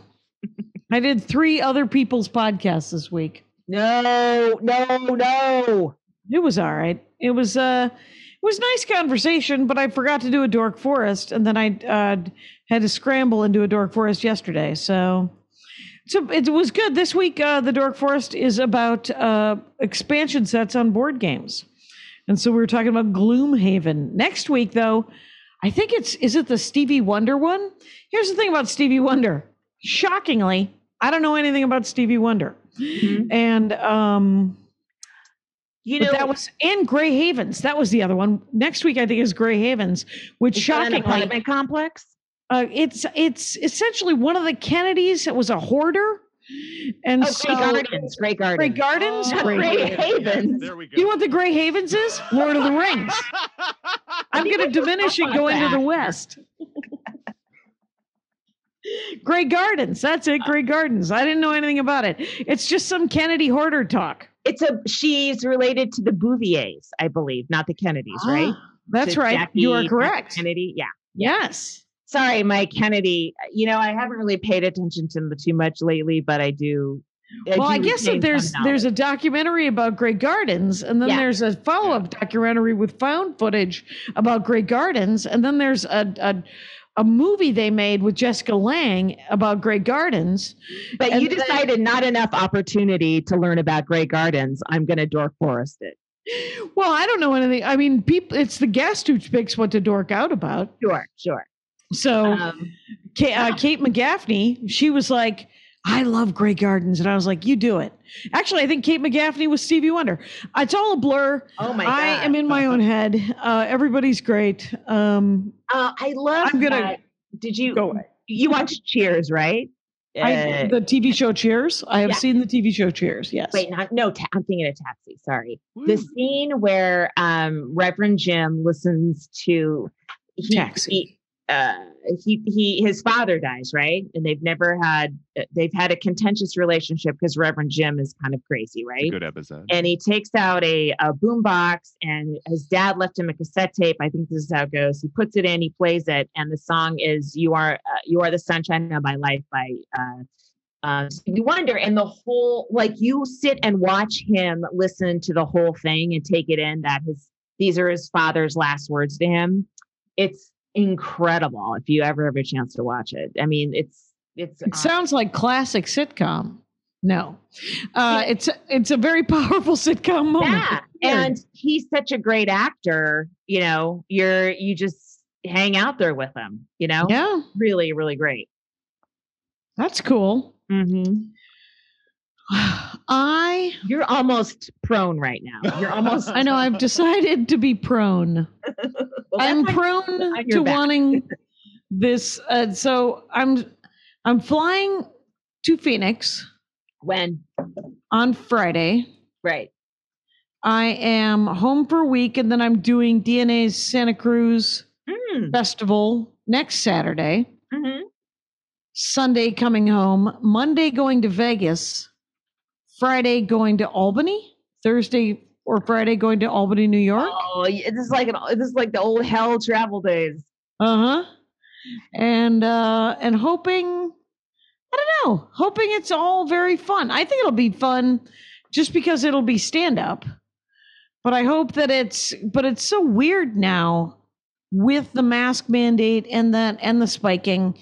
I did three other people's podcasts this week. No, no, no. It was all right. It was uh it was nice conversation, but I forgot to do a dork forest, and then I uh, had to scramble do a dork forest yesterday. So, so it was good this week. Uh, the dork forest is about uh, expansion sets on board games, and so we were talking about Gloomhaven. Next week, though, I think it's is it the Stevie Wonder one? Here's the thing about Stevie Wonder. Shockingly, I don't know anything about Stevie Wonder, Mhm. and um. You But know, that was and Gray Havens. That was the other one. Next week, I think is Gray Havens, which is that shockingly, apartment complex. uh, it's it's essentially one of the Kennedys that was a hoarder, and Oh, so Grey Gardens. Grey Gardens. Grey Gardens. Not Grey Grey Havens. Havens. There we go. You know what the Gray Havens is? Lord of the Rings. I'm going to diminish talked and go about into the west. Grey Gardens. That's it. Grey Gardens. I didn't know anything about it. It's just some Kennedy hoarder talk. It's a she's related to the Bouviers, I believe, not the Kennedys, right? Ah, That's To right. you are correct. Kennedy, yeah. Yes. Sorry, Mike Kennedy. You know, I haven't really paid attention to him too much lately, but I do. well, I guess that there's there's a documentary about Grey Gardens, and then Yeah. there's a follow up documentary with found footage about Grey Gardens, and then there's a, a a movie they made with Jessica Lange about Grey Gardens. But and you decided not enough opportunity to learn about Grey Gardens. I'm going to Dork Forest it. Well, I don't know anything. I mean, people, it's the guest who picks what to dork out about. Sure, sure. So Um, Ka- uh, Kate McGaffney, she was like, I love Grey Gardens. And I was like, you do it. Actually, I think Kate McGaffney was Stevie Wonder. It's all a blur. oh my I am in my own head. Uh, everybody's great. Um, Uh, I love. I'm gonna- that. Did you go away. you watched Cheers, right? I, Uh, the TV show Cheers. I have yeah. seen the TV show Cheers. Yes. wait, not no. Ta- I'm thinking of Taxi. Sorry. The scene where um, Reverend Jim listens to he, Taxi. He, uh, he he his father dies, right? And they've never had they've had a contentious relationship because Reverend Jim is kind of crazy, right? Good episode. and he takes out a, a boom box and his dad left him a cassette tape i think this is how it goes he puts it in he plays it and the song is you are uh, you are the sunshine of my life by uh uh, Stevie Wonder and the whole like you sit and watch him listen to the whole thing and take it in that his these are his father's last words to him. It's incredible if you ever have a chance to watch it. I mean, it's it's It uh, sounds like classic sitcom. No, uh, it's it's a very powerful sitcom moment. Yeah. And he's such a great actor, you know, you're you just hang out there with him, you know? yeah, Really, really great. that's cool. Mm-hmm. I You're almost prone right now. You're almost I know I've decided to be prone. Well, I'm prone to back. wanting this. Uh, so I'm I'm flying to Phoenix when on Friday. right. I am home for a week, and then I'm doing DNA's Santa Cruz Mm, Festival next Saturday. mhm. Sunday coming home. Monday going to Vegas. Friday going to Albany. Thursday or Friday going to Albany, New York. Oh, this is like an this is like the old hell travel days. Uh huh. And uh and hoping, I don't know, hoping it's all very fun. I think it'll be fun, just because it'll be stand up. But I hope that it's. But it's so weird now, with the mask mandate and that and the spiking,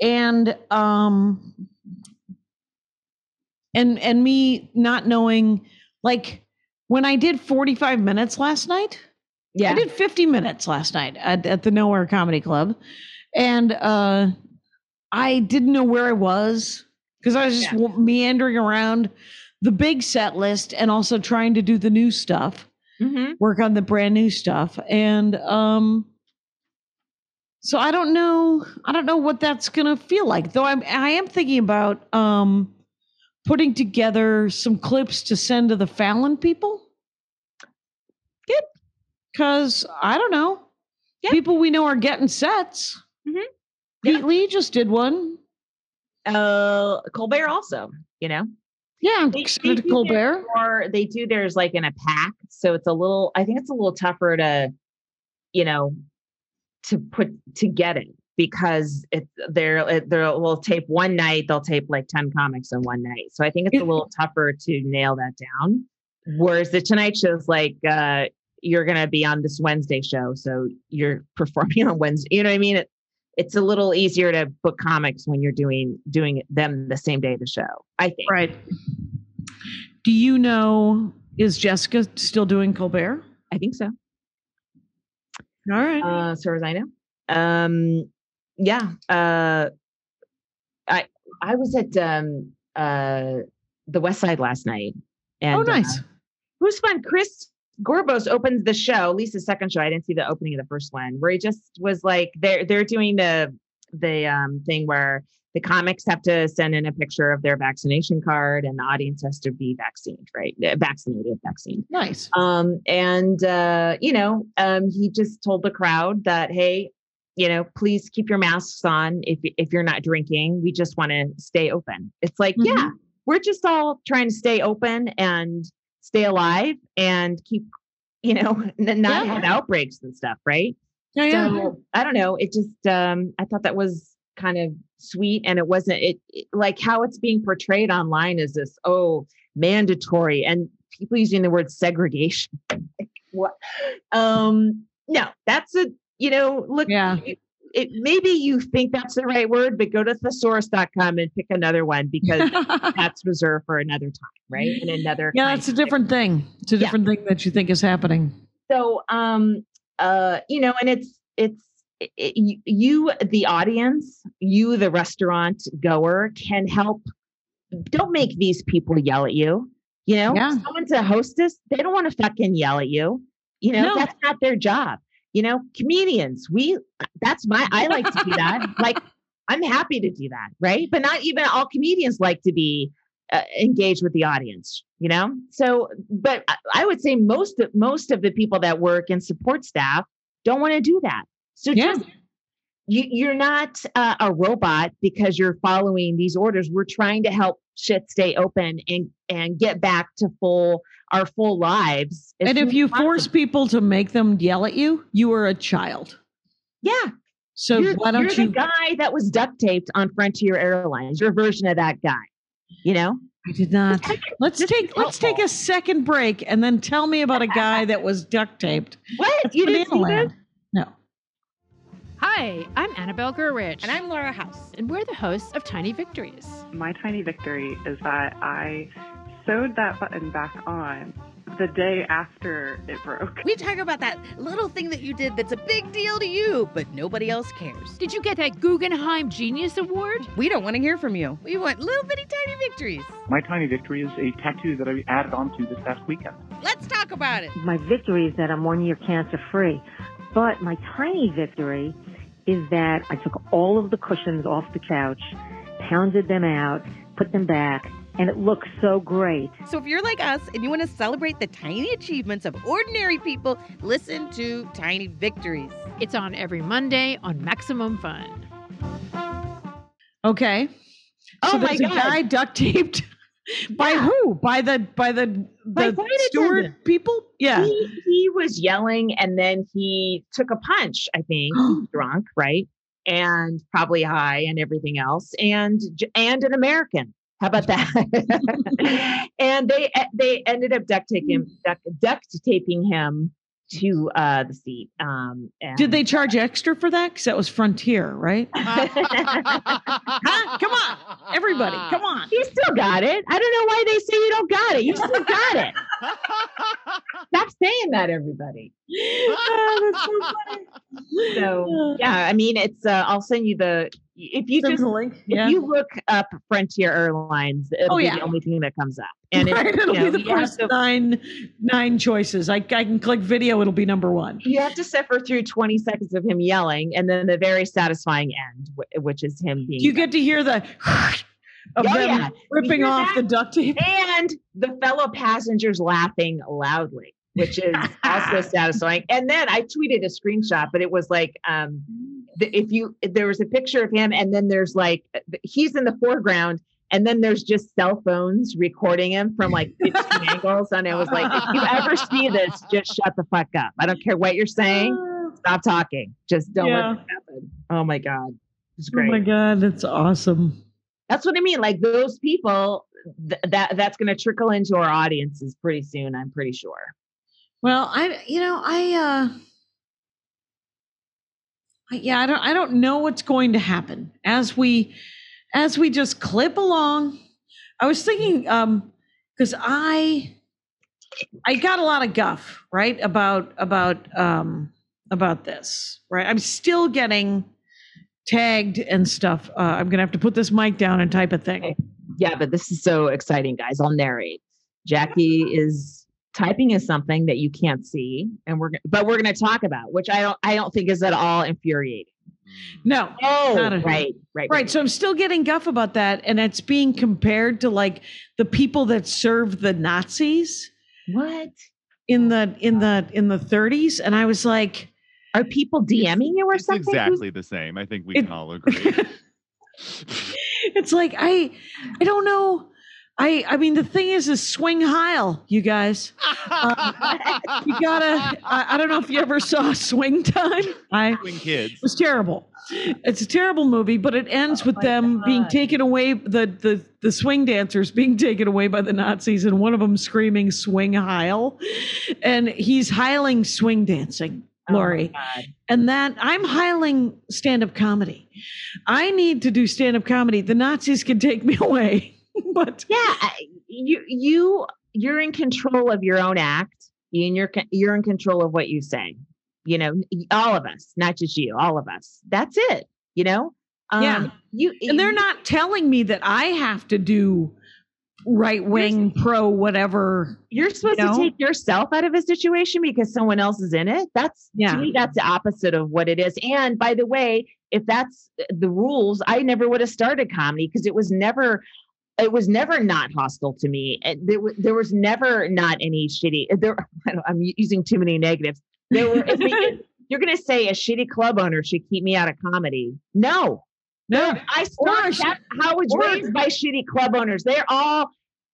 and um and and me not knowing like when I did 45 minutes last night, Yeah. I did 50 minutes last night at, at the Nowhere Comedy Club. And uh I didn't know where I was because I was just w meandering around the big set list and also trying to do the new stuff, hmm work on the brand new stuff. And um so I don't know I don't know what that's going to feel like. Though I'm I am thinking about um putting together some clips to send to the Fallon people. Good. Cuz I don't know. Yeah. People we know are getting sets. Mhm. Pete Yeah. Lee just did one. Uh, Colbert also, you know, Yeah, They- send they it to do Colbert. or they do theirs like in a pack. So it's a little, I think it's a little tougher to, you know, to put to get it because it's they're it- they'll will tape one night, they'll tape like 10 comics in one night. So I think it's a little tougher to nail that down. Whereas the Tonight Show's like, uh, you're gonna be on this Wednesday show, so you're performing on Wednesday. You know what I mean? It, it's a little easier to book comics when you're doing doing them the same day of the show. I think. Right. Do you know is Jessica still doing Colbert? I think so. All right. uh, as as I know. Um, yeah. Uh, I I was at um, uh, the West Side last night, and oh, uh, nice. it was fun. Chris Gorbos opens the show, Lisa's second show. I didn't see the opening of the first one, where he just was like, they're they're doing the the um, thing where the comics have to send in a picture of their vaccination card, and the audience has to be vaccinated, right? Uh, Vaccinated, vaccine. nice. Um, and uh, you know, um, he just told the crowd that, hey, you know, please keep your masks on if if you're not drinking. We just want to stay open. It's like, Mhm. yeah, we're just all trying to stay open and stay alive and keep, you know, n- not Yeah. have outbreaks and stuff, right? Yeah, yeah. So I don't know. It just um I thought that was kind of sweet and it wasn't it, it- like how it's being portrayed online is this oh mandatory and people using the word segregation. Like, what um no, that's a you know look Yeah. it, it maybe you think that's the right word, but go to thesaurus.com and pick another one because that's reserved for another time, right? And another yeah, that's a different thing. It's a Yeah. different thing that you think is happening. so um uh you know and it's it's it, you the audience you the restaurant goer can help don't make these people yell at you you know Yeah. someone's a hostess they don't want to fucking yell at you you know No. that's not their job you know comedians we that's my i like to do that. Like i'm happy to do that right? But not even all comedians like to be uh, engaged with the audience you know? So but I- would say most of most of the people that work and support staff don't want to do that. So Yeah. just you, you're not uh, a robot because you're following these orders. We're trying to help shit stay open and and get back to full our full lives as And if you possible. force people to make them yell at you, you are a child. yeah So you're, why don't you're you? the guy that was duct taped on Frontier Airlines. Your version of that guy. You know, I did not. Let's This take let's take a second break and then tell me about a guy that was duct taped. what That's you didn't see Banana this? Land. No. Hi, I'm Annabelle Gurwitch. And I'm Laura House. and we're the hosts of Tiny Victories. My tiny victory is that I sewed that button back on the day after it broke. We talk about that little thing that you did that's a big deal to you, but nobody else cares. Did you get that Guggenheim Genius Award? We don't want to hear from you. We want little bitty tiny victories. My tiny victory is a tattoo that I added onto this past weekend. Let's talk about it. My victory is that I'm one year cancer free. But my tiny victory is that I took all of the cushions off the couch, pounded them out, put them back, and it looks so great. So if you're like us and you want to celebrate the tiny achievements of ordinary people, listen to Tiny Victories. It's on every Monday on Maximum Fun. Okay. Oh so my there's God. a guy duct taped by Yeah. who? By the by the By the flight steward attendant. people? Yeah. He, he was yelling and then he took a punch, I think. Drunk, right? And probably high and everything else. And and an American. How about that? and they they ended up duct taping duct, duct taping him to uh, the seat. Um, Did they charge extra for that? Because that was Frontier, right? Huh? Come on, everybody, come on. You still got it. I don't know why they say you don't got it. You still got it. Stop saying that, everybody. Oh, so. So yeah, I mean, it's. Uh, I'll send you the. If you Send just link. if you look up Frontier Airlines, it'll Oh, be yeah. the only thing that comes up. And it, right, it'll you know, be the first to- nine nine choices. I, I can click video, it'll be number one. you have to suffer through 20 seconds of him yelling and then the very satisfying end which is him being You get to hear the of Oh, them yeah. ripping off that? the duct tape. and the fellow passengers laughing loudly which is also satisfying and then i tweeted a screenshot but it was like um the, if you there was a picture of him and then there's like he's in the foreground and then there's just cell phones recording him from like 15 angles and it was like if you ever see this just shut the fuck up i don't care what you're saying stop talking just don't Yeah. let it happen oh my god it's great. Oh my god, that's awesome. that's what I mean. Like those people, th- that that's going to trickle into our audiences pretty soon. I'm pretty sure. Well, I you know, I uh yeah, I don't I don't know what's going to happen as we as we just clip along. I was thinking um cuz I I got a lot of guff, right? About about um about this, right? I'm still getting tagged and stuff. Uh, I'm to have to put this mic down and type a thing. Yeah, but this is so exciting, guys. I'll narrate. Jackie is typing is something that you can't see, and we're but we're going to talk about, which I don't I don't think is at all infuriating. Mm. No. Oh, not a- right, right, Right. So I'm still getting guff about that. And it's being compared to like the people that served the Nazis What in the in the in the 30s. And I was like, are people DMing you or It's something? Who's- exactly the same. I think we It- can all agree. it's like I I don't know. I I mean the thing is is swing Heil, you guys. Uh, you gotta I, I don't know if you ever saw Swing Time. I Swing kids. It was terrible. It's a terrible movie, but it ends with them being taken away the, the the swing dancers being taken away by the Nazis, and one of them screaming "Swing Heil," and he's heiling swing dancing, Oh Laurie. God. and that I'm hiling stand-up comedy. I need to do stand-up comedy. The Nazis can take me away, but yeah you you you're in control of your own act and you're you're in control of what you say you know all of us not just you all of us that's it you know Yeah. Um, you and they're you- not telling me that I have to do right wing pro whatever. you're supposed know? to take yourself out of a situation because someone else is in it that's Yeah. to me that's the opposite of what it is and by the way if that's uh, the rules i never would have started comedy because it was never it was never not hostile to me and there, wa- there was never not any shitty eh, there I don't- i'm using too many negatives there were if, we- if you're going to say a shitty club owner should keep me out of comedy no No, I started how was raised by shitty club owners. They're all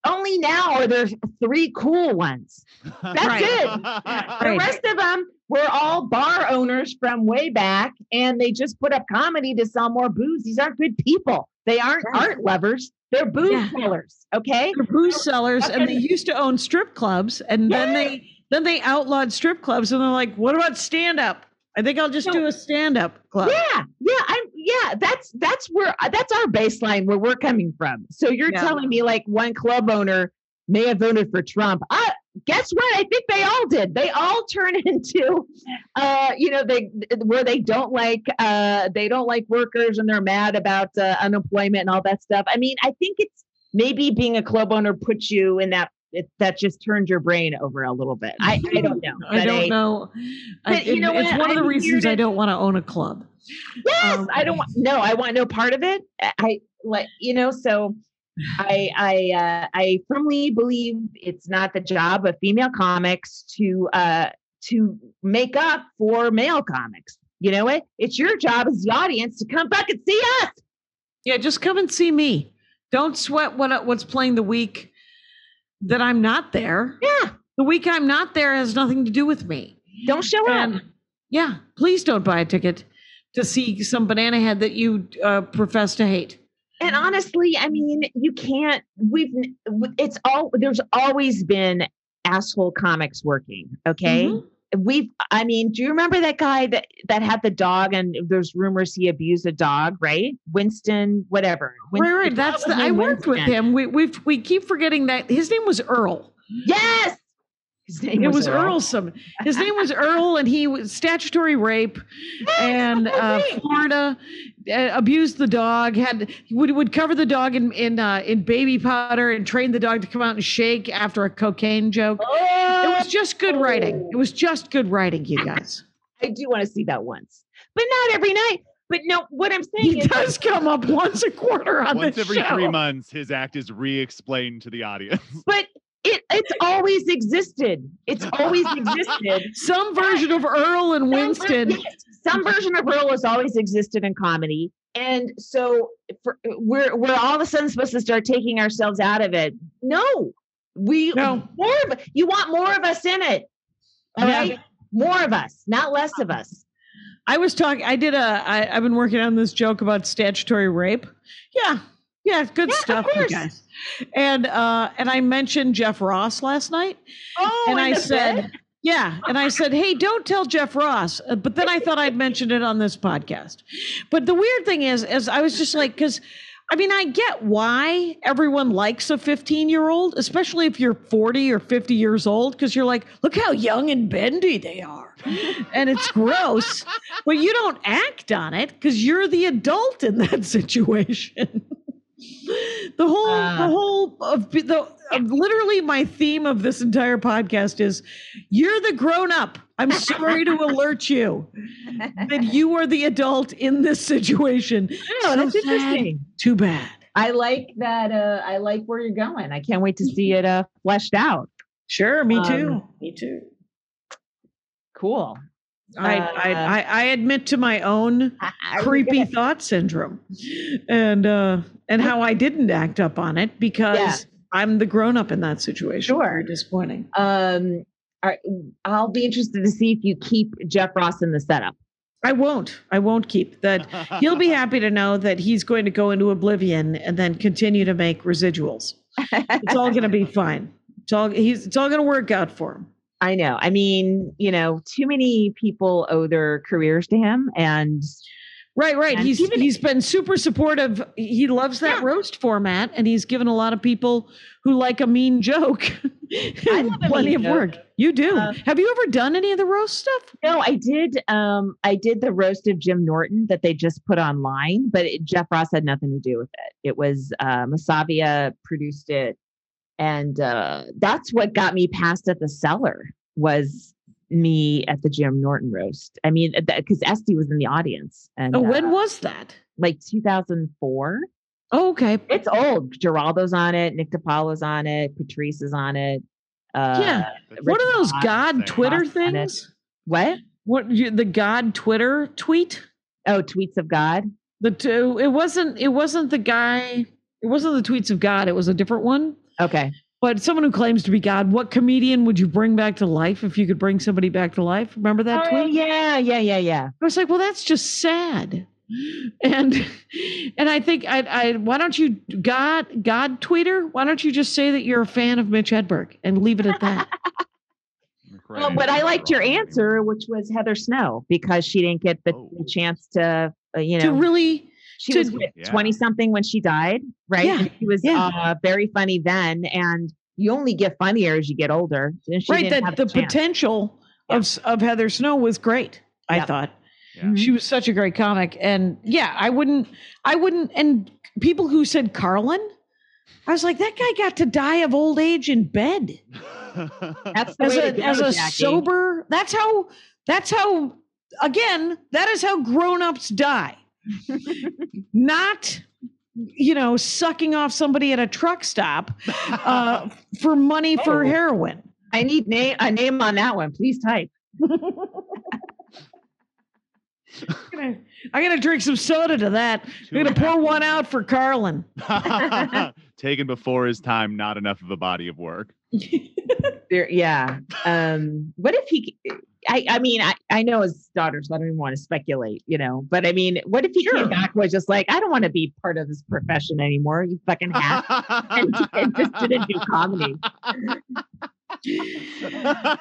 only now are there three cool ones. That's Right. it. The Right. rest of them were all bar owners from way back, and they just put up comedy to sell more booze. These aren't good people. They aren't Right. art lovers. They're booze Yeah. sellers. Okay. They're booze sellers, and they used to own strip clubs, and then they then they outlawed strip clubs, and they're like, "What about stand up? I think I'll just No. do a stand up club." Yeah, yeah, I'm yeah. That's that's where that's our baseline where we're coming from. So you're Yeah. telling me like one club owner may have voted for Trump. I guess what? I think they all did. They all turn into, uh, you know, they where they don't like uh they don't like workers and they're mad about uh, unemployment and all that stuff. I mean, I think it's maybe being a club owner puts you in that. It, that just turned your brain over a little bit. I, I don't know. I don't know. I, you know it's what? one of the I'm reasons I don't want to own a club. Yes, Um, I don't want no, I want no part of it. I- I like you know, so I I uh, I firmly believe it's not the job of female comics to uh to make up for male comics. You know it? It's your job as the audience to come back and see us. Yeah, just come and see me. Don't sweat what what's playing the week that I'm not there. Yeah. The week I'm not there has nothing to do with me. Don't show up. Yeah, please don't buy a ticket to see some banana head that you uh, profess to hate. And honestly, I mean, you can't. We've. It's all. There's always been asshole comics working. Okay. Mhm. we've i mean do you remember that guy that that had the dog and there's rumors he abused a dog right winston whatever right, Winston- right. That's the, I worked with him. We we we keep forgetting that his name was Earl. yes his name it was, was Earl. Earl. Some his name was Earl, and he was statutory rape, and uh, Florida uh, abused the dog. Had would would cover the dog in in uh, in baby powder and train the dog to come out and shake after a cocaine joke. It was just good writing. It was just good writing, you guys. i do want to see that once but not every night but no what i'm saying He is does come up once a quarter on Once the every show. three months, his act is re-explained to the audience. but it it's always existed it's always existed Some version of Earl and Winston. Yes, some version of Earl has always existed in comedy. And so for, we're we're all of a sudden supposed to start taking ourselves out of it. No. We No. more of you want more of us in it. All Yeah. right? More of us, not less of us. I was talking. I did a. I, I've been working on this joke about statutory rape. Yeah, yeah, good Yeah, stuff, you guys. And uh, and I mentioned Jeff Ross last night, Oh, and I said, bed? yeah, and I said, hey, don't tell Jeff Ross. Uh, But then I thought I'd mention it on this podcast. But the weird thing is, is I was just like, because. I mean, I get why everyone likes a 15 year old, especially if you're 40 or 50 years old, because you're like, look how young and bendy they are. and it's gross, but you don't act on it because you're the adult in that situation. The whole, Uh. the whole of the of literally my theme of this entire podcast is you're the grown up. I'm sorry to alert you that you are the adult in this situation. No, that's sad. interesting. Too bad. I like that uh I like where you're going. I can't wait to see it uh fleshed out. Sure, me too. Um, me too. Cool. I, Uh, I, I I admit to my own creepy thought syndrome, and uh, and how I didn't act up on it because Yeah. I'm the grown up in that situation. Sure. Very disappointing. Um right, I'll be interested to see if you keep Jeff Ross in the setup. I won't. I won't keep that. He'll be happy to know that he's going to go into oblivion and then continue to make residuals. It's all going to be fine. It's all he's. It's all going to work out for him. I know. I mean, you know, too many people owe their careers to him, and Right, right. And He's even- he's been super supportive. He loves that roast format, and he's given a lot of people who like a mean joke love plenty of joke. work. You do. Uh, Have you ever done any of the roast stuff? no, I did. Um, I did the roast of Jim Norton that they just put online, but it, Jeff Ross had nothing to do with it. It was uh, Masavia produced it, and uh, that's what got me past at the cellar was me at the Jim Norton roast. I mean, because Estee was in the audience, and Oh, when uh, was that? like 2004. Oh, okay. It's old. Geraldo's on it. Nick DiPaolo's on it. Patrice is on it. Uh, Yeah. What are those Voss- God. Twitter it. things? What? What you- the God Twitter tweet? Oh, tweets of God. The two. It wasn't. It wasn't the guy. It wasn't the tweets of God. It was a different one. Okay. But someone who claims to be God. What comedian would you bring back to life if you could bring somebody back to life? Remember that Oh, tweet? yeah, yeah, yeah, yeah. I was like, well, that's just sad. And and I think I I why don't you God God tweeter? Why don't you just say that you're a fan of Mitch Hedberg and leave it at that? Well, but I liked your answer, which was Heather Snow, because she didn't get the, Oh. the chance to, uh, you know to know, really she to- was Yeah. twenty something when she died, right? Yeah, And she was yeah. uh, very funny then, and you only get funnier as you get older. And she right didn't that have the chance. potential of of Heather Snow was great. I Yep. thought Yeah. she was such a great comic, and yeah, I wouldn't, I wouldn't, and people who said Carlin, I was like, that guy got to die of old age in bed That's the as way a go, as a Jackie. sober. That's how. That's how. Again, that is how grown-ups die. Not, you know, sucking off somebody at a truck stop uh, for money for Oh. heroin. I need name a name on that one. Please type. gonna, I'm gonna drink some soda to that. I'm gonna pour one out for Carlin. Taken before his time, not enough of a body of work. There, yeah. Um, what if he? I, I mean, I, I know his daughters. I don't even want to speculate, you know. But I mean, what if he Sure. came back was just like, I don't want to be part of this profession anymore. You fucking hack, and, and just didn't do comedy.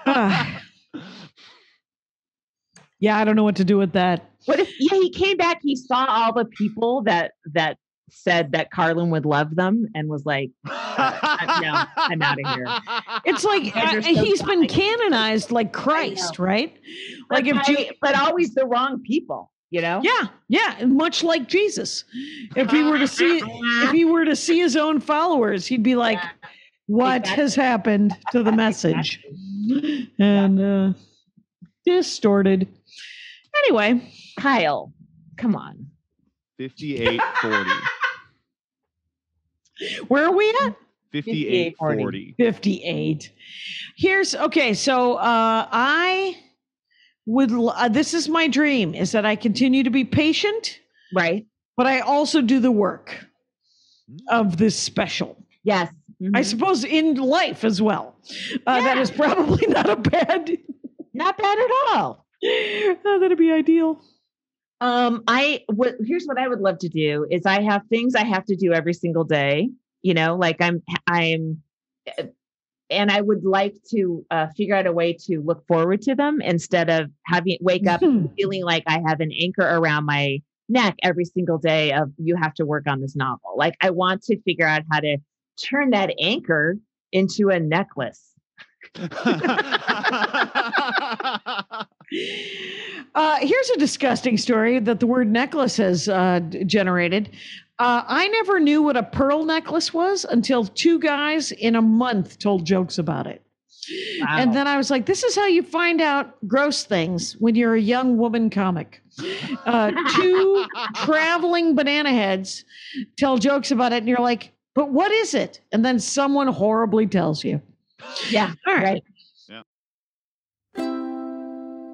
Ah, Yeah, I don't know what to do with that. What if yeah, he came back, he saw all the people that that said that Carlin would love them and was like, uh, I'm, no, I'm out of here. It's like You uh, so he's been canonized like Christ, right? Like But, if Je- but always the wrong people, you know? Yeah, yeah, much like Jesus. If he were to see if he were to see his own followers, he'd be like, "What has happened to the message?" And uh distorted. Anyway, Kyle, come on. 58 40. Where are we at? 58 40. 58. Here's okay, so uh I would l- uh, this is my dream is that I continue to be patient, right? But I also do the work of this special. Yes. I suppose in life as well. Uh, That is probably not a bad, not bad at all. Oh, that'd be ideal. Um, I what here's what I would love to do is I have things I have to do every single day. You know, like I'm I'm uh, and I would like to uh, figure out a way to look forward to them instead of having wake up feeling like I have an anchor around my neck every single day of you have to work on this novel. Like I want to figure out how to turn that anchor into a necklace. Uh, here's a disgusting story that the word necklace has uh, generated. Uh, I never knew what a pearl necklace was until two guys in a month told jokes about it. And then I was like, this is how you find out gross things when you're a young woman comic. Uh, two traveling banana heads tell jokes about it, and you're like, but what is it? And then someone horribly tells you. Yeah. All right.